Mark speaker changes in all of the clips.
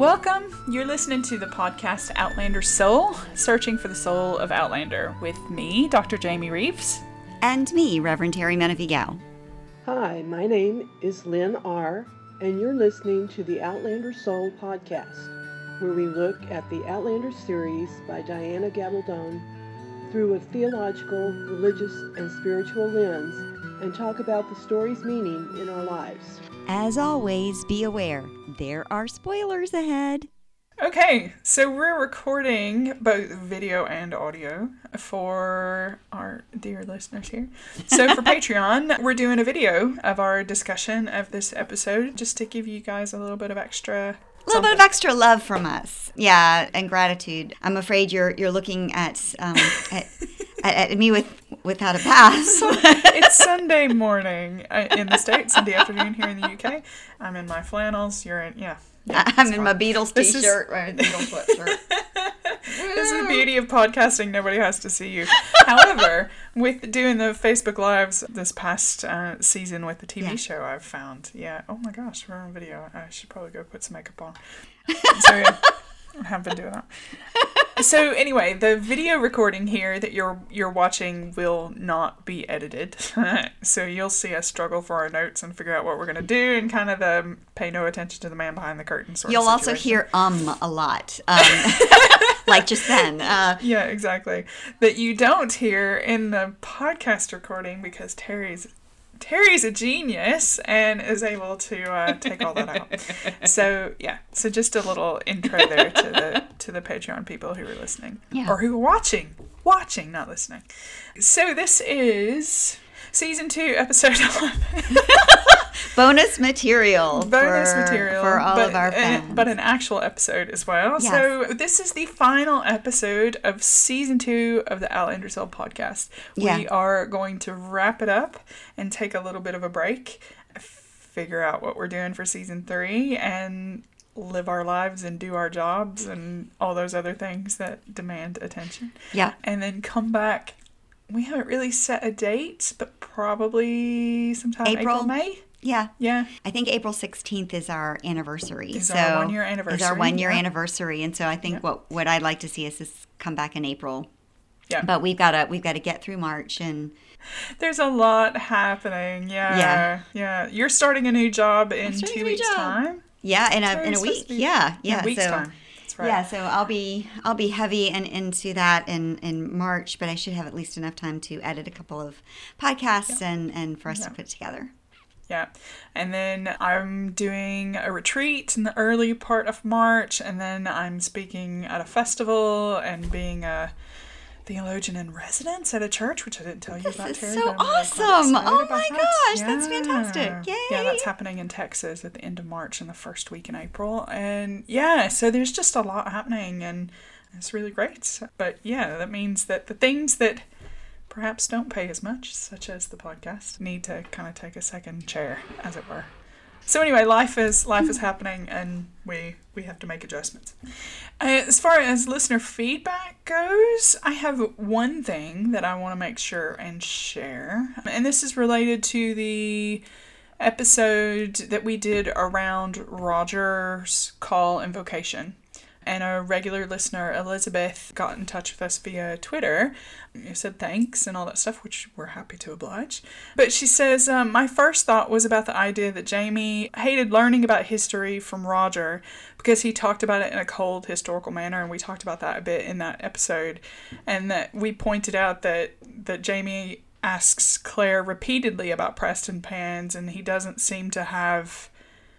Speaker 1: Welcome. You're listening to the podcast Outlander Soul, searching for the soul of Outlander, with me, Dr. Jayme Reaves.
Speaker 2: And me, Reverend Terry Menefee
Speaker 3: Hi, my name is Lynn R., and you're listening to the Outlander Soul podcast, where we look at the Outlander series by Diana Gabaldon through a theological, religious, and spiritual lens and talk about the story's meaning in our lives.
Speaker 2: As always, be aware there are spoilers ahead.
Speaker 1: Okay, so we're recording both video and audio for our dear listeners here. So for Patreon, we're doing a video of our discussion of this episode just to give you guys a little bit of extra
Speaker 2: a little bit of extra love from us, yeah, and gratitude. I'm afraid you're you're looking at um, at, at, at, me with without a pass.
Speaker 1: it's Sunday morning uh, in the states, Sunday afternoon here in the UK. I'm in my flannels. You're in, yeah.
Speaker 2: yeah I'm in fine. my Beatles t-shirt, is... right? Beatles sweatshirt.
Speaker 1: this is the beauty of podcasting. Nobody has to see you. However, with doing the Facebook Lives this past uh, season with the TV yeah. show, I've found, yeah, oh my gosh, we're on video. I should probably go put some makeup on. So, yeah, I have been doing that so anyway, the video recording here that you're you're watching will not be edited. so you'll see us struggle for our notes and figure out what we're gonna do and kind of the pay no attention to the man behind the curtain sort
Speaker 2: You'll also hear um a lot. Um, like just then. Uh,
Speaker 1: yeah, exactly. That you don't hear in the podcast recording because Terry's Terry's a genius and is able to uh, take all that out. so yeah, so just a little intro there to the to the Patreon people who are listening yeah. or who are watching, watching, not listening. So this is season two, episode eleven.
Speaker 2: bonus material.
Speaker 1: Bonus
Speaker 2: for,
Speaker 1: material
Speaker 2: for all
Speaker 1: but,
Speaker 2: of our uh, fans.
Speaker 1: but an actual episode as well. Yes. So this is the final episode of season two of the Outlander Soul podcast. Yeah. We are going to wrap it up and take a little bit of a break, figure out what we're doing for season three, and live our lives and do our jobs and all those other things that demand attention.
Speaker 2: Yeah.
Speaker 1: And then come back. We haven't really set a date, but probably sometime April, April May.
Speaker 2: Yeah.
Speaker 1: Yeah.
Speaker 2: I think April 16th is our anniversary.
Speaker 1: Is
Speaker 2: so
Speaker 1: our one year anniversary.
Speaker 2: Is our one year yeah. anniversary. And so I think yeah. what, what I'd like to see is this come back in April.
Speaker 1: Yeah.
Speaker 2: But we've got to we've got to get through March and
Speaker 1: there's a lot happening. Yeah. Yeah. Yeah. You're starting a new job in two weeks job. time.
Speaker 2: Yeah, in a in a week. Yeah. Yeah.
Speaker 1: In a week's
Speaker 2: so
Speaker 1: time. Right.
Speaker 2: Yeah, so I'll be I'll be heavy and into that in in March, but I should have at least enough time to edit a couple of podcasts yeah. and and for us yeah. to put together.
Speaker 1: Yeah. And then I'm doing a retreat in the early part of March, and then I'm speaking at a festival and being a theologian in residence at a church, which I didn't tell you
Speaker 2: this
Speaker 1: about, Terry.
Speaker 2: so awesome! oh my that. gosh, yeah. that's fantastic! Yay!
Speaker 1: Yeah, that's happening in Texas at the end of March and the first week in April, and yeah, so there's just a lot happening, and it's really great. But yeah, that means that the things that perhaps don't pay as much, such as the podcast, need to kind of take a second chair, as it were. So anyway, life is life is happening, and we we have to make adjustments. Uh, as far as listener feedback goes, I have one thing that I want to make sure and share, and this is related to the episode that we did around Roger's call and vocation and our regular listener, Elizabeth, got in touch with us via Twitter. You said thanks and all that stuff, which we're happy to oblige. But she says, um, My first thought was about the idea that Jamie hated learning about history from Roger because he talked about it in a cold historical manner, and we talked about that a bit in that episode. And that we pointed out that, that Jamie asks Claire repeatedly about Prestonpans, and he doesn't seem to have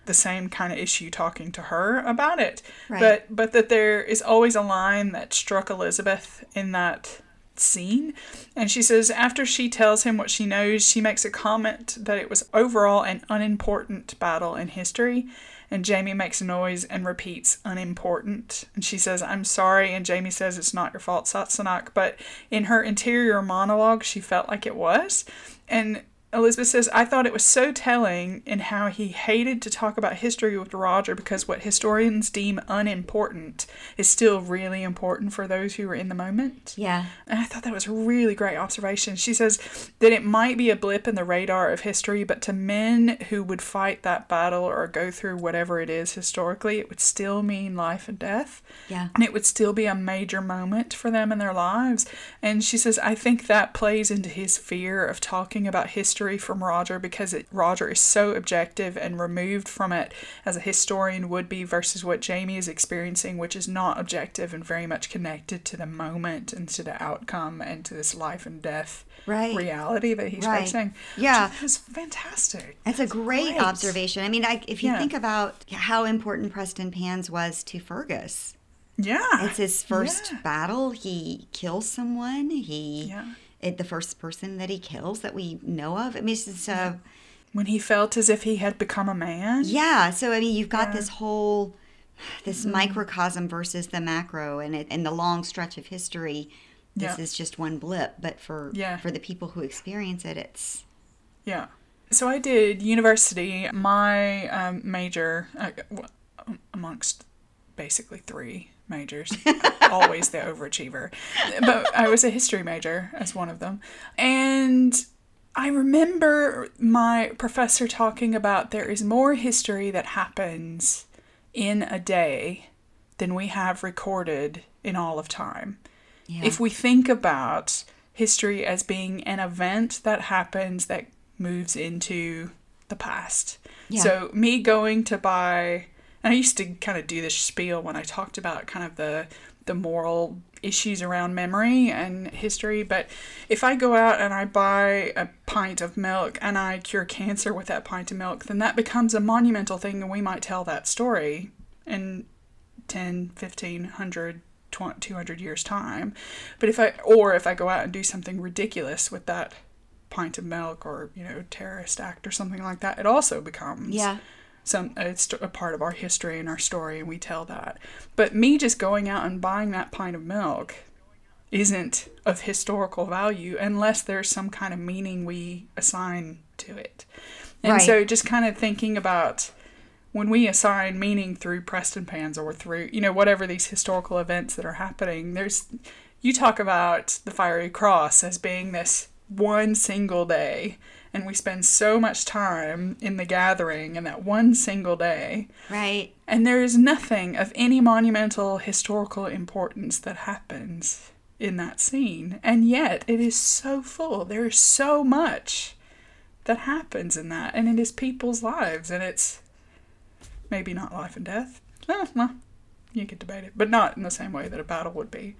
Speaker 1: the same kind of issue talking to her about it. Right. But but that there is always a line that struck Elizabeth in that scene. And she says after she tells him what she knows, she makes a comment that it was overall an unimportant battle in history. And Jamie makes a noise and repeats unimportant. And she says, I'm sorry. And Jamie says, It's not your fault, Sassenach. But in her interior monologue, she felt like it was. And Elizabeth says, I thought it was so telling in how he hated to talk about history with Roger because what historians deem unimportant is still really important for those who are in the moment.
Speaker 2: Yeah.
Speaker 1: And I thought that was a really great observation. She says that it might be a blip in the radar of history, but to men who would fight that battle or go through whatever it is historically, it would still mean life and death.
Speaker 2: Yeah.
Speaker 1: And it would still be a major moment for them in their lives. And she says, I think that plays into his fear of talking about history from Roger because it, Roger is so objective and removed from it as a historian would be versus what Jamie is experiencing, which is not objective and very much connected to the moment and to the outcome and to this life and death
Speaker 2: Right.
Speaker 1: reality that he's
Speaker 2: Right.
Speaker 1: facing.
Speaker 2: Yeah.
Speaker 1: It's fantastic.
Speaker 2: That's a great,
Speaker 1: Great.
Speaker 2: observation. I mean, I, if you
Speaker 1: Yeah.
Speaker 2: think about how important Prestonpans was to Fergus,
Speaker 1: Yeah.
Speaker 2: it's his first
Speaker 1: Yeah.
Speaker 2: battle. He kills someone. He,
Speaker 1: Yeah.
Speaker 2: It, the first person that he kills that we know of. I mean, it's just, uh,
Speaker 1: When he felt as if he had become a man.
Speaker 2: yeah. So I mean, you've got
Speaker 1: Yeah.
Speaker 2: this whole, this microcosm versus the macro, and it, in the long stretch of history, this
Speaker 1: Yeah.
Speaker 2: is just one blip. But for
Speaker 1: Yeah.
Speaker 2: for the people who experience it, it's
Speaker 1: Yeah. So I did university. My um, major, uh, amongst basically three majors, always the overachiever, but I was a history major as one of them. And I remember my professor talking about there is more history that happens in a day than we have recorded in all of time.
Speaker 2: yeah.
Speaker 1: If we think about history as being an event that happens that moves into the past.
Speaker 2: Yeah.
Speaker 1: So, me going to buy, and I used to kind of do this spiel when I talked about kind of the the moral issues around memory and history, but if I go out and I buy a pint of milk and I cure cancer with that pint of milk, then that becomes a monumental thing and we might tell that story in 10, 15, 100, 200 years time. But if I or if I go out and do something ridiculous with that pint of milk or, you know, terrorist act or something like that, it also becomes
Speaker 2: yeah.
Speaker 1: Some uh, it's a part of our history and our story and we tell that. But me just going out and buying that pint of milk isn't of historical value unless there's some kind of meaning we assign to it. And
Speaker 2: Right.
Speaker 1: so just kind of thinking about when we assign meaning through Prestonpans or through, you know, whatever these historical events that are happening, there's you talk about the Fiery Cross as being this one single day, and we spend so much time in the gathering in that one single day,
Speaker 2: Right.
Speaker 1: and there is nothing of any monumental historical importance that happens in that scene, and yet it is so full. There is so much that happens in that, and it is people's lives, and it's maybe not life and death. You could debate it, but not in the same way that a battle would be.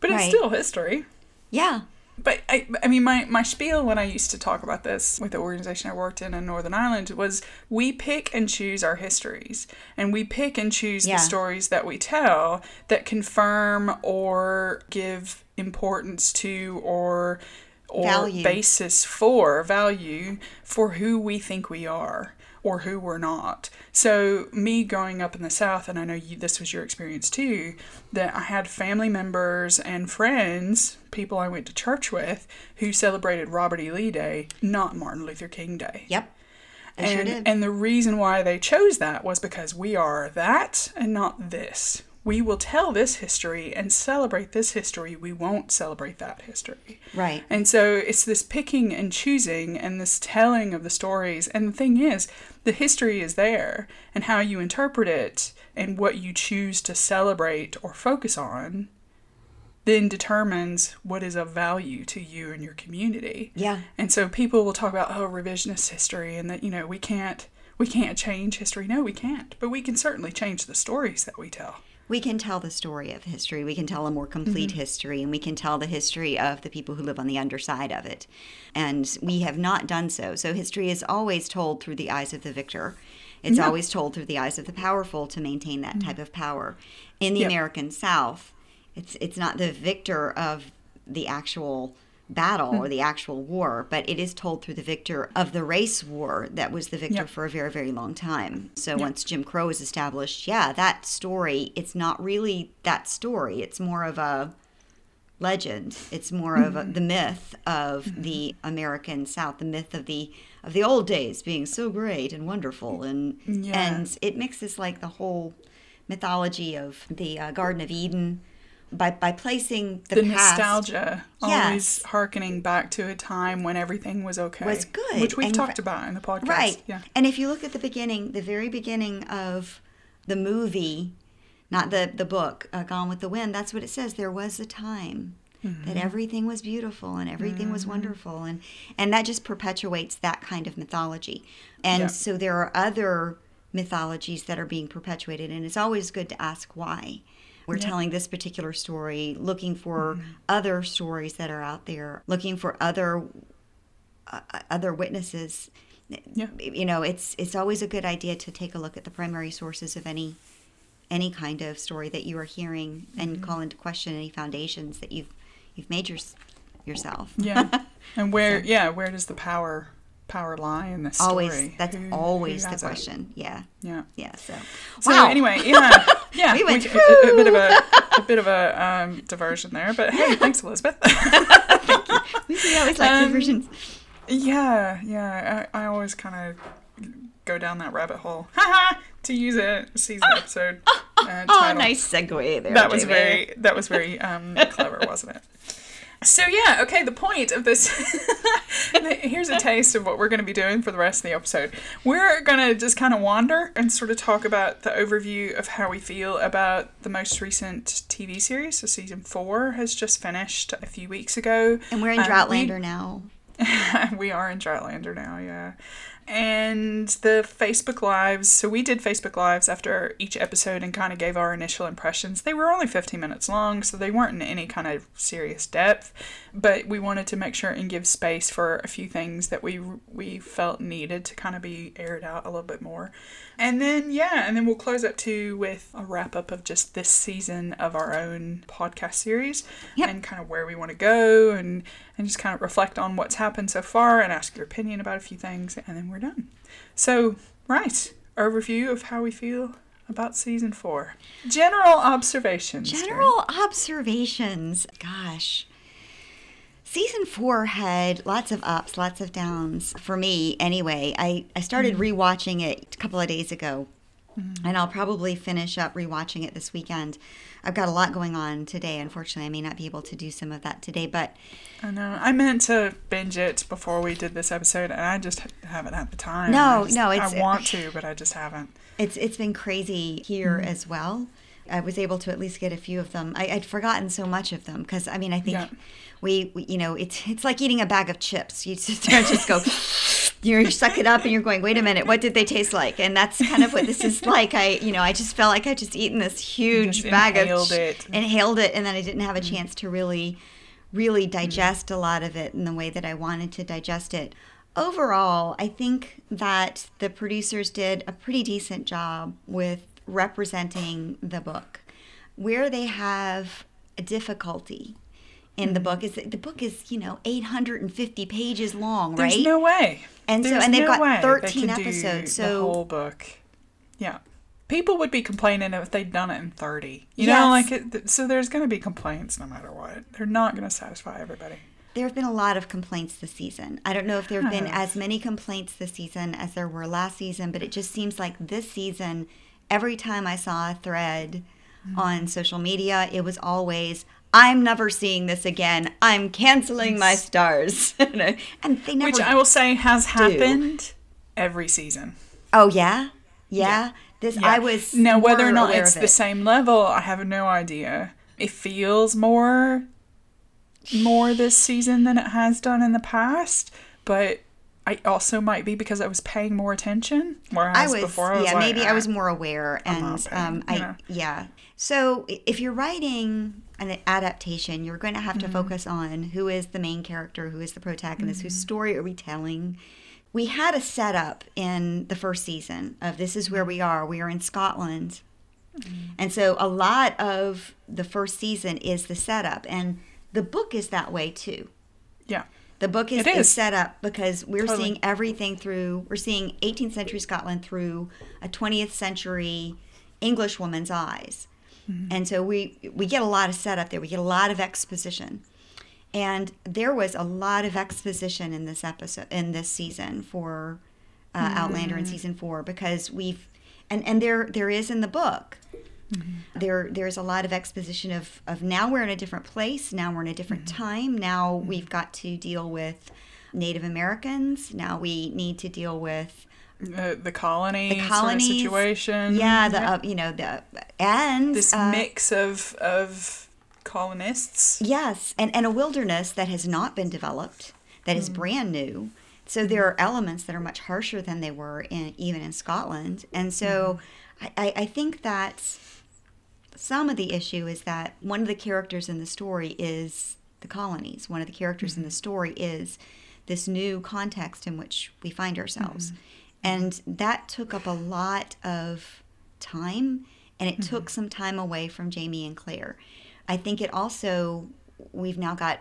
Speaker 1: But it's
Speaker 2: Right.
Speaker 1: still history.
Speaker 2: Yeah.
Speaker 1: But I, I mean, my, my spiel when I used to talk about this with the organization I worked in in Northern Ireland was we pick and choose our histories, and we pick and choose
Speaker 2: Yeah.
Speaker 1: the stories that we tell that confirm or give importance to or or
Speaker 2: Value.
Speaker 1: basis for value for who we think we are or who we're not. So me growing up in the South, and I know you, this was your experience too, that I had family members and friends, people I went to church with, who celebrated Robert E. Lee Day, not Martin Luther King Day.
Speaker 2: Yep. They sure
Speaker 1: And,
Speaker 2: did.
Speaker 1: and the reason why they chose that was because we are that and not this. We will tell this history and celebrate this history. We won't celebrate that history.
Speaker 2: Right.
Speaker 1: And so it's this picking and choosing and this telling of the stories. And the thing is, the history is there, and how you interpret it and what you choose to celebrate or focus on then determines what is of value to you and your community.
Speaker 2: Yeah.
Speaker 1: And so people will talk about oh revisionist history and that you know we can't we can't change history. No, we can't. But we can certainly change the stories that we tell.
Speaker 2: We can tell the story of history. We can tell a more complete
Speaker 1: Mm-hmm.
Speaker 2: history, and we can tell the history of the people who live on the underside of it. And we have not done so. So history is always told through the eyes of the victor. It's
Speaker 1: Yeah. Mm-hmm.
Speaker 2: always told through the eyes of the powerful to maintain that type of power. In the
Speaker 1: Yep.
Speaker 2: American South, it's it's not the victor of the actual battle
Speaker 1: Hmm.
Speaker 2: or the actual war, but it is told through the victor of the race war that was the victor
Speaker 1: Yep.
Speaker 2: for a very, very long time. So once Jim Crow is established, yeah, that story, it's not really that story. It's more of a legend. It's more of a, the myth of the American South, the myth of the of the old days being so great and wonderful, and
Speaker 1: Yeah.
Speaker 2: and it mixes like the whole mythology of the uh, Garden of Eden by by placing the,
Speaker 1: The
Speaker 2: past.
Speaker 1: nostalgia,
Speaker 2: Yes.
Speaker 1: always harkening back to a time when everything was okay.
Speaker 2: Was good,
Speaker 1: Which we've
Speaker 2: and-
Speaker 1: talked about in the podcast.
Speaker 2: Right.
Speaker 1: Yeah.
Speaker 2: And if you look at the beginning, the very beginning of the movie, not the the book, uh, Gone with the Wind, that's what it says. There was a time
Speaker 1: Mm-hmm.
Speaker 2: that everything was beautiful and everything was wonderful, and and that just perpetuates that kind of mythology. And
Speaker 1: Yeah.
Speaker 2: so there are other mythologies that are being perpetuated, and it's always good to ask why. We're telling this particular story, looking for
Speaker 1: Mm-hmm.
Speaker 2: other stories that are out there, looking for other uh, other witnesses.
Speaker 1: Yeah.
Speaker 2: You know, it's it's always a good idea to take a look at the primary sources of any any kind of story that you are hearing
Speaker 1: Mm-hmm.
Speaker 2: and call into question any foundations that you've you've made your, yourself.
Speaker 1: Yeah. and where yeah, where does the power power lie in this story?
Speaker 2: always that's
Speaker 1: Who- who
Speaker 2: always the
Speaker 1: has it?
Speaker 2: question. Yeah.
Speaker 1: Yeah.
Speaker 2: Yeah. So,
Speaker 1: So
Speaker 2: wow.
Speaker 1: anyway, yeah, yeah,
Speaker 2: We went
Speaker 1: a, a- a bit of a a bit of a um, diversion there, but hey, thanks, Elizabeth.
Speaker 2: Thank we, we always like
Speaker 1: Um,
Speaker 2: diversions.
Speaker 1: yeah, yeah, I, I always kind of go down that rabbit hole, haha, to use a season episode. Uh,
Speaker 2: Oh,
Speaker 1: title.
Speaker 2: nice segue there.
Speaker 1: That was
Speaker 2: Jamie.
Speaker 1: very that was very um, clever, wasn't it? So yeah, okay. The point of this here's a taste of what we're going to be doing for the rest of the episode. We're going to just kind of wander and sort of talk about the overview of how we feel about the most recent TV series. So season four has just finished a few weeks ago,
Speaker 2: And we're in
Speaker 1: Um, we-
Speaker 2: Droughtlander now.
Speaker 1: we are in Droughtlander now, yeah. And the Facebook Lives. So we did Facebook Lives after each episode and kind of gave our initial impressions. They were only 15 minutes long, so they weren't in any kind of serious depth. But we wanted to make sure and give space for a few things that we we felt needed to kind of be aired out a little bit more. And then yeah, and then we'll close up too with a wrap up of just this season of our own podcast series
Speaker 2: Yep.
Speaker 1: and kind of where we want to go and and just kind of reflect on what's happened so far and ask your opinion about a few things and then we're done. So, right, overview of how we feel about season 4. General observations.
Speaker 2: General observations. Gosh. Season four had lots of ups, lots of downs for me anyway. I, I started mm. rewatching it a couple of days ago, mm-hmm. and I'll probably finish up rewatching it this weekend. I've got a lot going on today. Unfortunately, I may not be able to do some of that today, but
Speaker 1: I know. I meant to binge it before we did this episode and I just haven't had the time.
Speaker 2: No,
Speaker 1: just-
Speaker 2: no, it's-
Speaker 1: I want to, but I just haven't.
Speaker 2: It's it's been crazy here mm. as well. I was able to at least get a few of them. I, I'd forgotten so much of them because I mean I think
Speaker 1: Yeah.
Speaker 2: we, we you know it's it's like eating a bag of chips. You and just go. You suck it up and you're going, wait a minute, what did they taste like? And that's kind of what this is like. I, you know, I just felt like I just eaten this huge
Speaker 1: Just
Speaker 2: bag
Speaker 1: inhaled
Speaker 2: of,
Speaker 1: it.
Speaker 2: inhaled it, and then I didn't have a mm. chance to really, really mm. digest a lot of it in the way that I wanted to digest it. Overall, I think that the producers did a pretty decent job with representing the book. Where they have a difficulty in the mm-hmm. book is that the book is, you know, 850 pages long, right?
Speaker 1: There's
Speaker 2: right?
Speaker 1: no way.
Speaker 2: And so- and they've
Speaker 1: no
Speaker 2: got
Speaker 1: way they
Speaker 2: 13
Speaker 1: could do
Speaker 2: episodes,
Speaker 1: The whole book. Yeah. People would be complaining if they'd done it in 30. You
Speaker 2: Yes.
Speaker 1: know, like, it, so there's going to be complaints no matter what. They're not going to satisfy everybody.
Speaker 2: There have been a lot of complaints this season. I don't know if there have been as many complaints this season as there were last season, but it just seems like this season, every time I saw a thread
Speaker 1: Mm-hmm.
Speaker 2: on social media, it was always, I'm never seeing this again. I'm canceling my Starz. and they never.
Speaker 1: Which I will say has happened every season.
Speaker 2: oh, yeah? Yeah? This,
Speaker 1: Yeah.
Speaker 2: I was.
Speaker 1: now whether or not it's
Speaker 2: of
Speaker 1: the same level, I have no idea. It feels more more this season than it has done in the past, but I also might be because I was paying more attention. Whereas
Speaker 2: I was,
Speaker 1: before, I was
Speaker 2: yeah,
Speaker 1: like,
Speaker 2: maybe I
Speaker 1: "Ah."
Speaker 2: was more aware, and um, I,
Speaker 1: know.
Speaker 2: yeah. So if you're writing an adaptation, you're going to have to
Speaker 1: Mm-hmm.
Speaker 2: focus on who is the main character, who is the protagonist,
Speaker 1: Mm-hmm.
Speaker 2: whose story are we telling. We had a setup in the first season of this is where we are. We are in Scotland,
Speaker 1: Mm-hmm.
Speaker 2: and so a lot of the first season is the setup, and the book is that way too.
Speaker 1: Yeah.
Speaker 2: The book is,
Speaker 1: is.
Speaker 2: is set up because we're
Speaker 1: Totally.
Speaker 2: seeing everything through, we're seeing 18th century Scotland through a 20th century English woman's eyes. And so we we get a lot of setup there. We get a lot of exposition. And there was a lot of exposition in this episode in this season for uh, Outlander in season 4 because we've and and there there is in the book Mm-hmm. there there's a lot of exposition of of now we're in a different place now we're in a different mm-hmm. time now mm-hmm. we've got to deal with native americans now we need to deal with
Speaker 1: The, the colony
Speaker 2: the colonies
Speaker 1: sort of situation.
Speaker 2: yeah the uh, you know the and
Speaker 1: this
Speaker 2: uh,
Speaker 1: mix of of colonists.
Speaker 2: yes and and a wilderness that has not been developed that is mm. brand new. So there are elements that are much harsher than they were in even in scotland. And so I, I i think that some of the issue is that one of the characters in the story is the colonies. One of the characters in the mm-hmm. story is this new context in which we find ourselves. Mm-hmm. And that took up a lot of time and it took mm-hmm. some time away from Jamie and Claire. I think it also, we've now got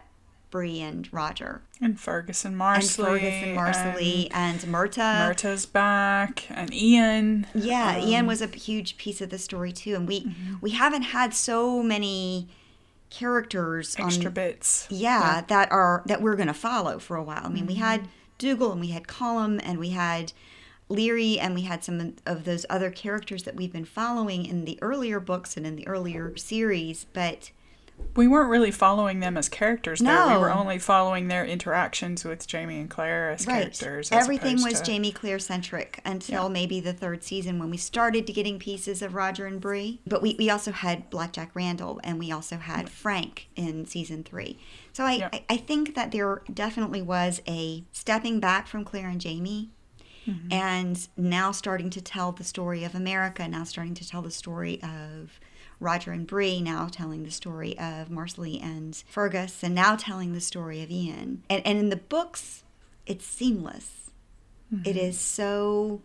Speaker 2: Bree and Roger
Speaker 1: And Fergus
Speaker 2: and
Speaker 1: Marsali.
Speaker 2: Fergus and Marsali and, Murtagh.
Speaker 1: Murtagh's back. And Ian.
Speaker 2: Yeah,
Speaker 1: Um,
Speaker 2: Ian was a huge piece of the story too, and we
Speaker 1: Mm-hmm.
Speaker 2: we haven't had so many characters
Speaker 1: Extra
Speaker 2: on
Speaker 1: bits.
Speaker 2: yeah, that are that we're gonna follow for a while. I mean, we
Speaker 1: Mm-hmm.
Speaker 2: had Dougal and we had Colum and we had Laoghaire and we had some of those other characters that we've been following in the earlier books and in the earlier series, but
Speaker 1: We weren't really following them as characters, though. We were only following their interactions with Jamie and Claire as
Speaker 2: right,
Speaker 1: characters. as
Speaker 2: everything was
Speaker 1: to-
Speaker 2: Jamie Claire centric until
Speaker 1: Yeah.
Speaker 2: maybe the third season when we started to getting pieces of Roger and Bree. But we, we also had Black Jack Randall and we also had Frank in season three. So I,
Speaker 1: Yeah.
Speaker 2: I, I think that there definitely was a stepping back from Claire and Jamie.
Speaker 1: Mm-hmm.
Speaker 2: And now starting to tell the story of America, now starting to tell the story of Roger and Bree, now telling the story of Marsali and Fergus, and now telling the story of Ian. And, and in the books, it's seamless. It mm-hmm. is so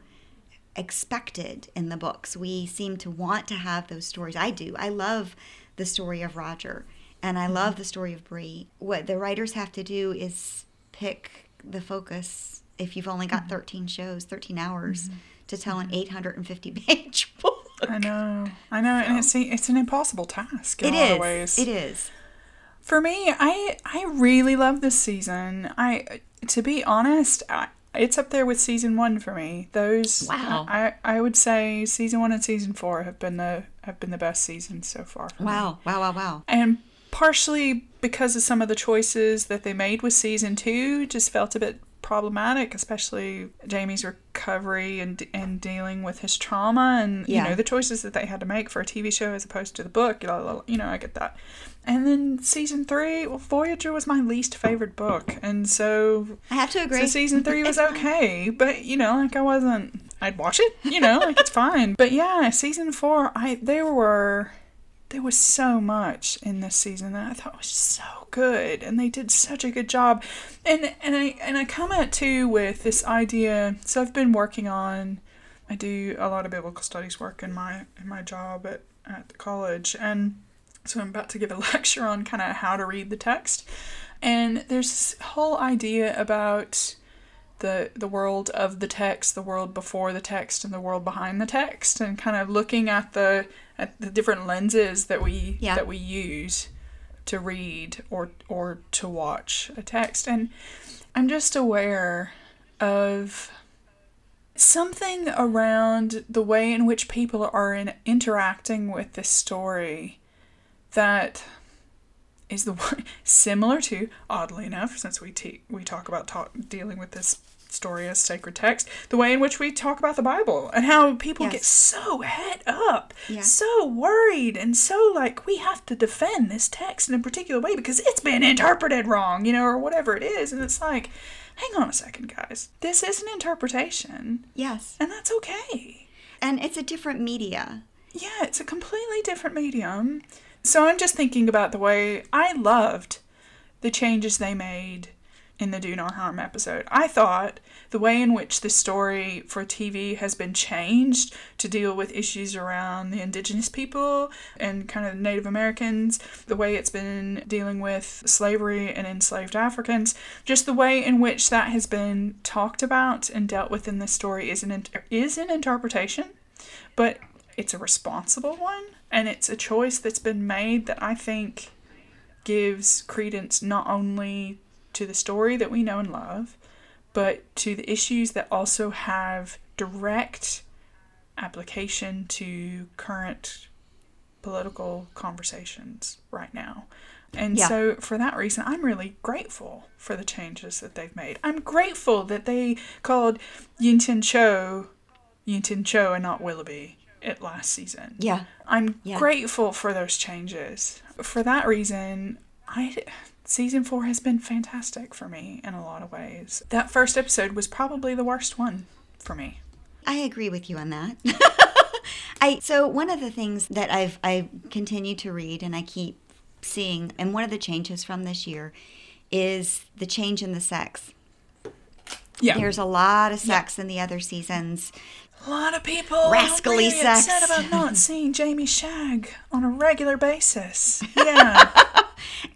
Speaker 2: expected in the books. We seem to want to have those stories. I do. I love the story of Roger and I love mm-hmm. the story of Bree. What the writers have to do is pick the focus if you've only got mm-hmm. 13 shows, 13 hours to tell an 850 page book.
Speaker 1: I know. I know. And it's, it's an impossible task in
Speaker 2: It
Speaker 1: a lot
Speaker 2: is.
Speaker 1: of ways.
Speaker 2: It is.
Speaker 1: For me, I I really love this season. I to be honest, I, it's up there with season one for me. Those
Speaker 2: Wow.
Speaker 1: I, I would say season one and season four have been the have been the best seasons so far. For me.
Speaker 2: Wow. Wow. Wow. Wow.
Speaker 1: And partially because of some of the choices that they made with season two, just felt a bit problematic, especially Jamie's recovery and and dealing with his trauma and
Speaker 2: Yeah.
Speaker 1: you know the choices that they had to make for a TV show as opposed to the book. You know, I get that. And then season three, well, Voyager was my least favorite book, and so
Speaker 2: I have to agree.
Speaker 1: so season three was okay, but you know, like I wasn't. I'd watch it, you know, like it's fine. But yeah, season four, I there were there was so much in this season that I thought was so good, and they did such a good job. And and I and I come at too with this idea. So I've been working on. I do a lot of biblical studies work in my in my job at at the college, and so I'm about to give a lecture on kind of how to read the text. And there's this whole idea about the the world of the text, the world before the text, and the world behind the text, and kind of looking at the at the different lenses that we
Speaker 2: Yeah.
Speaker 1: that we use to read or or to watch a text. And I'm just aware of something around the way in which people are in, interacting with this story that is the one similar to oddly enough since we te- we talk about talk, dealing with this story as sacred text the way in which we talk about the bible and how people
Speaker 2: Yes.
Speaker 1: get so het up
Speaker 2: Yeah.
Speaker 1: so worried and so like we have to defend this text in a particular way because it's been interpreted wrong you know or whatever it is and it's like hang on a second guys this is an interpretation
Speaker 2: Yes.
Speaker 1: and that's okay
Speaker 2: And it's a different media.
Speaker 1: yeah, it's a completely different medium. So I'm just thinking about the way I loved the changes they made in the Do No Harm episode. I thought the way in which the story for TV has been changed to deal with issues around the indigenous people and kind of Native Americans, the way it's been dealing with slavery and enslaved Africans, just the way in which that has been talked about and dealt with in this story is an, is an interpretation but it's a responsible one. And it's a choice that's been made that I think gives credence not only to the story that we know and love, but to the issues that also have direct application to current political conversations right now. And
Speaker 2: Yeah.
Speaker 1: so, for that reason, I'm really grateful for the changes that they've made. I'm grateful that they called Yi Tien Cho Yi Tien Cho and not Willoughby it last season.
Speaker 2: Yeah.
Speaker 1: I'm
Speaker 2: Yeah.
Speaker 1: grateful for those changes. For that reason, I season 4 has been fantastic for me in a lot of ways. That first episode was probably the worst one for me.
Speaker 2: I agree with you on that. I so one of the things that I've I continue to read and I keep seeing and one of the changes from this year is the change in the sex.
Speaker 1: Yeah.
Speaker 2: There's a lot of sex in the other seasons.
Speaker 1: a lot of people
Speaker 2: Rascally
Speaker 1: really
Speaker 2: sex.
Speaker 1: upset about not seeing Jamie shag on a regular basis. Yeah.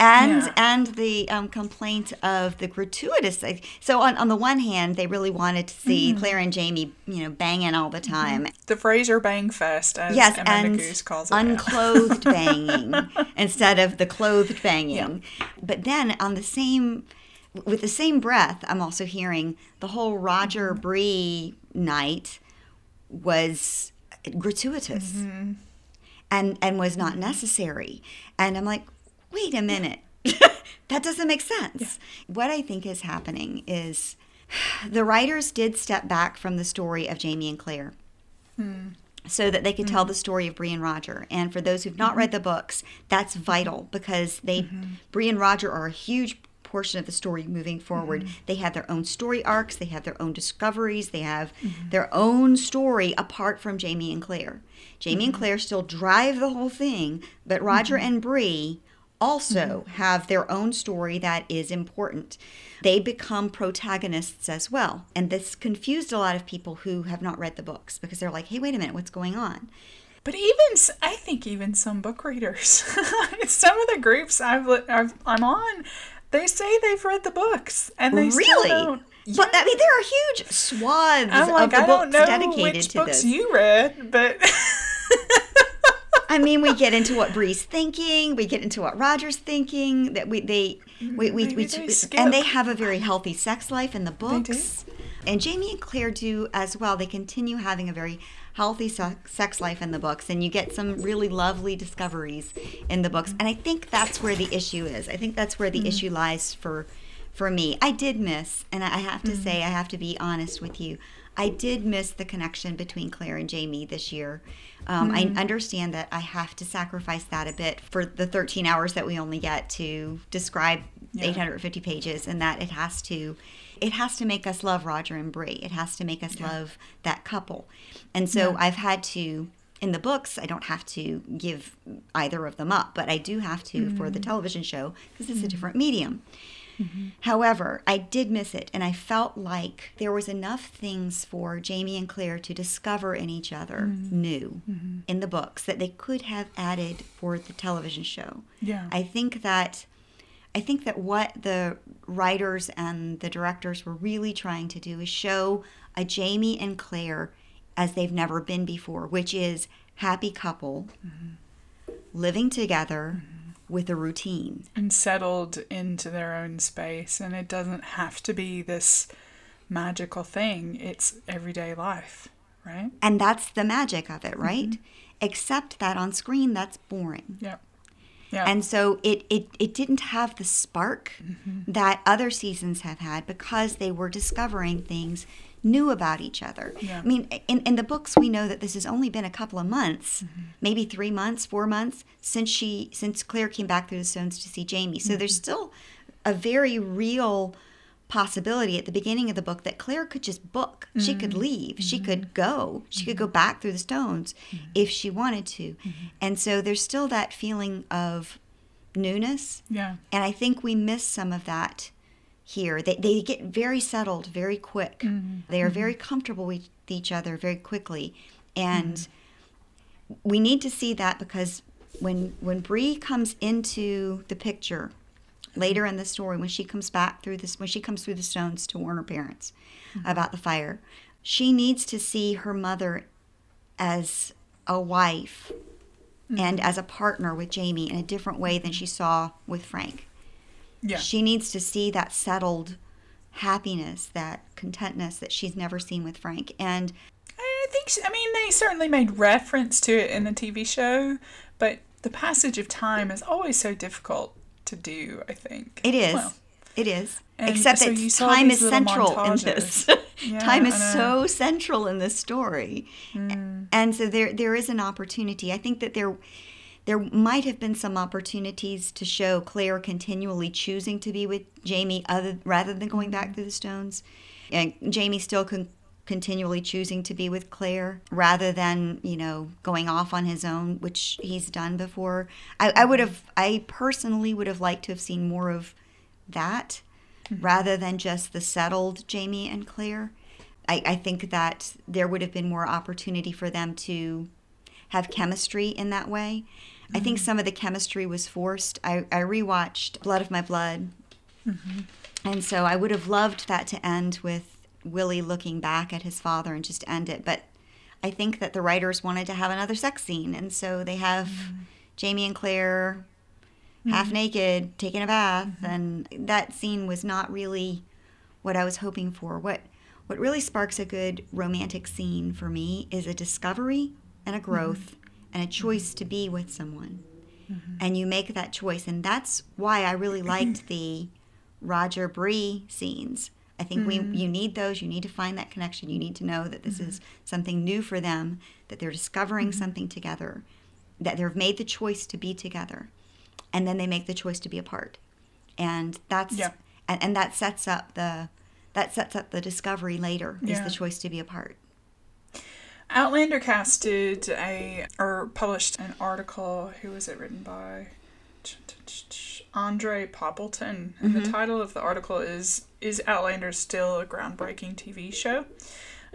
Speaker 2: And
Speaker 1: Yeah.
Speaker 2: and the um, complaint of the gratuitous. So on, on the one hand, they really wanted to see
Speaker 1: Mm-hmm.
Speaker 2: Claire and Jamie, you know, banging all the time.
Speaker 1: the Fraser Bang Fest, as
Speaker 2: Yes,
Speaker 1: Amanda
Speaker 2: and
Speaker 1: Goose calls it.
Speaker 2: unclothed banging instead of the clothed banging. But then on the same, with the same breath, I'm also hearing the whole Roger Bree night was gratuitous and and was not necessary. And I'm like, wait a minute, that doesn't make sense. What I think is happening is the writers did step back from the story of Jamie and Claire hmm. so that they could tell the mm-hmm. story of Bree and Roger. And for those who've not read mm-hmm. the books, that's vital because they mm-hmm. Bree and Roger are a huge portion of the story moving forward. They have their own story arcs, they have their own discoveries, they have their own story apart from Jamie and Claire. Jamie and Claire still drive the whole thing, but Roger and Bree also mm-hmm. have their own story that is important. They become protagonists as well. And this confused a lot of people who have not read the books because they're like, hey, wait a minute, what's going on?
Speaker 1: But even I think even some book readers, some of the groups I've, I've, I'm on, they say they've read the books and they still
Speaker 2: really?
Speaker 1: don't.
Speaker 2: But I mean, there are huge swaths
Speaker 1: I'm
Speaker 2: of the
Speaker 1: I don't
Speaker 2: books
Speaker 1: know
Speaker 2: dedicated
Speaker 1: which
Speaker 2: to
Speaker 1: books
Speaker 2: this.
Speaker 1: you read, but
Speaker 2: I mean, we get into what Bree's thinking. We get into what Roger's thinking. That we they we we,
Speaker 1: Maybe
Speaker 2: we
Speaker 1: they
Speaker 2: and they have a very healthy sex life in the books. And Jamie and Claire do as well. They continue having a very healthy sex life in the books, and you get some really lovely discoveries in the books. And I think that's where the issue is. I think that's where the issue lies for for me. I did miss, and I have to say, I have to be honest with you. I did miss the connection between Claire and Jamie this year. Um, I hmm. understand that I have to sacrifice that a bit for the 13 hours that we only get to describe
Speaker 1: Yeah.
Speaker 2: 850 pages, and that it has to, it has to make us love Roger and Bree. It has to make us love that couple, and so I've had to. In the books, I don't have to give either of them up, but I do have to for the hmm. television show because it's a hmm. different medium. Mm-hmm. However, I did miss it, and I felt like there was enough things for Jamie and Claire to discover in each other mm-hmm. new mm-hmm. in the books that they could have added for the television show.
Speaker 1: Yeah.
Speaker 2: I think that I think that what the writers and the directors were really trying to do is show a Jamie and Claire as they've never been before, which is happy couple living together with a routine.
Speaker 1: and settled into their own space, and it doesn't have to be this magical thing. It's everyday life, right?
Speaker 2: And that's the magic of it, right? Mm-hmm. Except that on screen, that's boring.
Speaker 1: Yeah. Yeah.
Speaker 2: And so it, it, it didn't have the spark mm-hmm. that other seasons have had because they were discovering things new about each other.
Speaker 1: Yeah.
Speaker 2: I mean, in, in the books, we know that this has only been a couple of months, mm-hmm. maybe three months, four months since she since Claire came back through the stones to see Jamie. So there's mm-hmm. still a very real possibility at the beginning of the book that Claire could just book. She could mm-hmm. leave. She could go. She could go back through the stones if she wanted to. And so there's still that feeling of newness.
Speaker 1: yeah.
Speaker 2: And I think we miss some of that here. They, they get very settled very quick. Mm-hmm. They are mm-hmm. very comfortable with each other very quickly. And mm-hmm. we need to see that because when when Bree comes into the picture later in the story, when she comes back through this when she comes through the stones to warn her parents about the fire, she needs to see her mother as a wife and as a partner with Jamie in a different way than she saw with Frank.
Speaker 1: Yeah.
Speaker 2: She needs to see that settled happiness, that contentness that she's never seen with Frank. And
Speaker 1: I think, I mean, they certainly made reference to it in the TV show, but the passage of time is always so difficult to do, I think.
Speaker 2: it is.
Speaker 1: Well,
Speaker 2: it is. Except
Speaker 1: so
Speaker 2: that time is central in this.
Speaker 1: Yeah,
Speaker 2: time is so central in this story.
Speaker 1: Mm.
Speaker 2: And so there there is an opportunity. I think that there there might have been some opportunities to show Claire continually choosing to be with Jamie other rather than going
Speaker 1: Mm-hmm.
Speaker 2: back through the stones. And Jamie still con- continually choosing to be with Claire rather than, you know, going off on his own, which he's done before. I, I would have I personally would have liked to have seen more of that rather than just the settled Jamie and Claire. I, I think that there would have been more opportunity for them to have chemistry in that way. I think mm-hmm. some of the chemistry was forced. I, I rewatched Blood of My Blood. Mm-hmm. And so I would have loved that to end with Willie looking back at his father and just end it. But I think that the writers wanted to have another sex scene. And so they have mm-hmm. Jamie and Claire half naked taking a bath. And that scene was not really what I was hoping for. What what really sparks a good romantic scene for me is a discovery and a mm-hmm. growth and a choice to be with someone. Mm-hmm. And you make that choice. And that's why I really liked the Roger Bree scenes. I think we mm. you need those. You need to find that connection. You need to know that this is mm-hmm. something new for them, that they're discovering something together, that they've made the choice to be together, and then they make the choice to be apart. And that's
Speaker 1: Yeah.
Speaker 2: and, and that sets up the that sets up the discovery later is the choice to be apart.
Speaker 1: Outlander casted a or published an article. Who was it written by? Andre Poppleton. And the mm-hmm. title of the article is "Is Outlander Still a Groundbreaking TV Show?"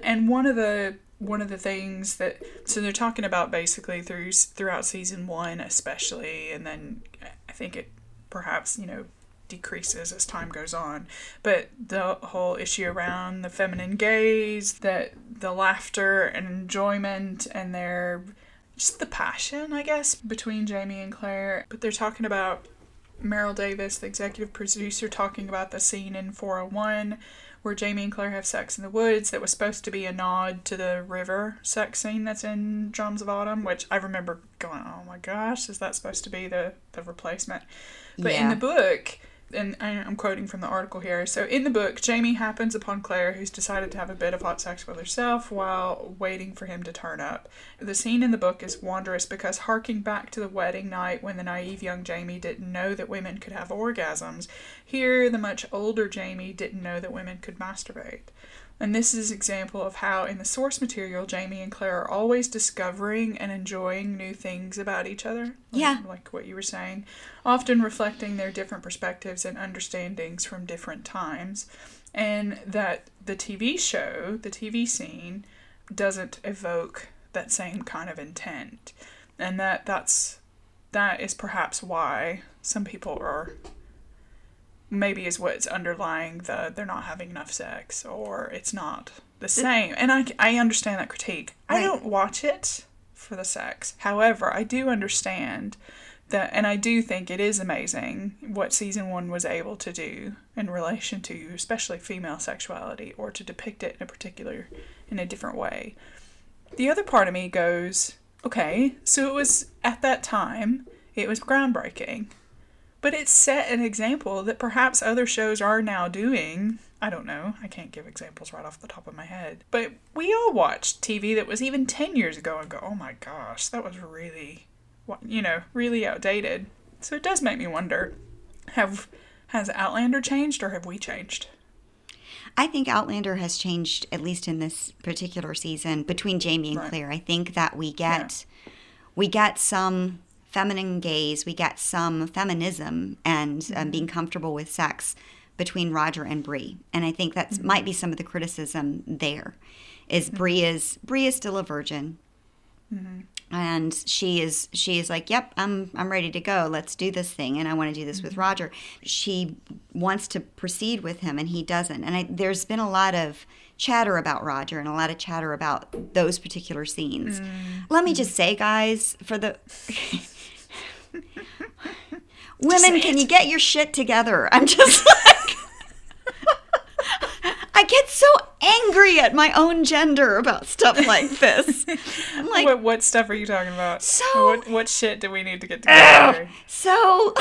Speaker 1: And one of the one of the things that so they're talking about basically through throughout season one, especially, and then I think it perhaps you know decreases as time goes on. But the whole issue around the feminine gaze, that the laughter and enjoyment and their just the passion, I guess, between Jamie and Claire. But they're talking about Maril Davis, the executive producer, talking about the scene in 401 where Jamie and Claire have sex in the woods that was supposed to be a nod to the river sex scene that's in Drums of Autumn, which I remember going, oh my gosh, is that supposed to be the, the replacement? But in the book, and I'm quoting from the article here. So in the book, Jamie happens upon Claire, who's decided to have a bit of hot sex with herself while waiting for him to turn up. The scene in the book is wondrous because harking back to the wedding night when the naive young Jamie didn't know that women could have orgasms, here the much older Jamie didn't know that women could masturbate. And this is example of how in the source material Jamie and Claire are always discovering and enjoying new things about each other. Like-
Speaker 2: Yeah.
Speaker 1: Like what you were saying. Often reflecting their different perspectives and understandings from different times. And that the TV show, the TV scene, doesn't evoke that same kind of intent. And that that's that is perhaps why some people are maybe is what's underlying the they're not having enough sex or it's not the same. And I, I understand that critique. I don't watch it for the sex. However, I do understand that, and I do think it is amazing what season one was able to do in relation to especially female sexuality or to depict it in a particular, in a different way. The other part of me goes, okay, so it was at that time, it was groundbreaking. But it set an example that perhaps other shows are now doing. I don't know. I can't give examples right off the top of my head. But we all watched TV that was even 10 years ago and go, oh my gosh, that was really, you know, really outdated. So it does make me wonder have has Outlander changed or have we changed?
Speaker 2: I think Outlander has changed, at least in this particular season, between Jamie and
Speaker 1: Right.
Speaker 2: Claire. I think that we get we get some feminine gaze, we get some feminism and
Speaker 1: Mm-hmm.
Speaker 2: um, being comfortable with sex between Roger and Bree. And I think that
Speaker 1: Mm-hmm.
Speaker 2: might be some of the criticism there. Is Bree is Bree is still a virgin.
Speaker 1: Mm-hmm.
Speaker 2: And she is she is like, "Yep, I'm I'm ready to go. Let's do this thing." And I want to do this with Roger. She wants to proceed with him and he doesn't. And I, there's been a lot of chatter about Roger and a lot of chatter about those particular scenes. Let me just say, guys, for the women, can
Speaker 1: it.
Speaker 2: you get your shit together? I'm just like. I get so angry at my own gender about stuff like this. I'm like,
Speaker 1: what what stuff are you talking about?
Speaker 2: So-
Speaker 1: what what shit do we need to get together?
Speaker 2: So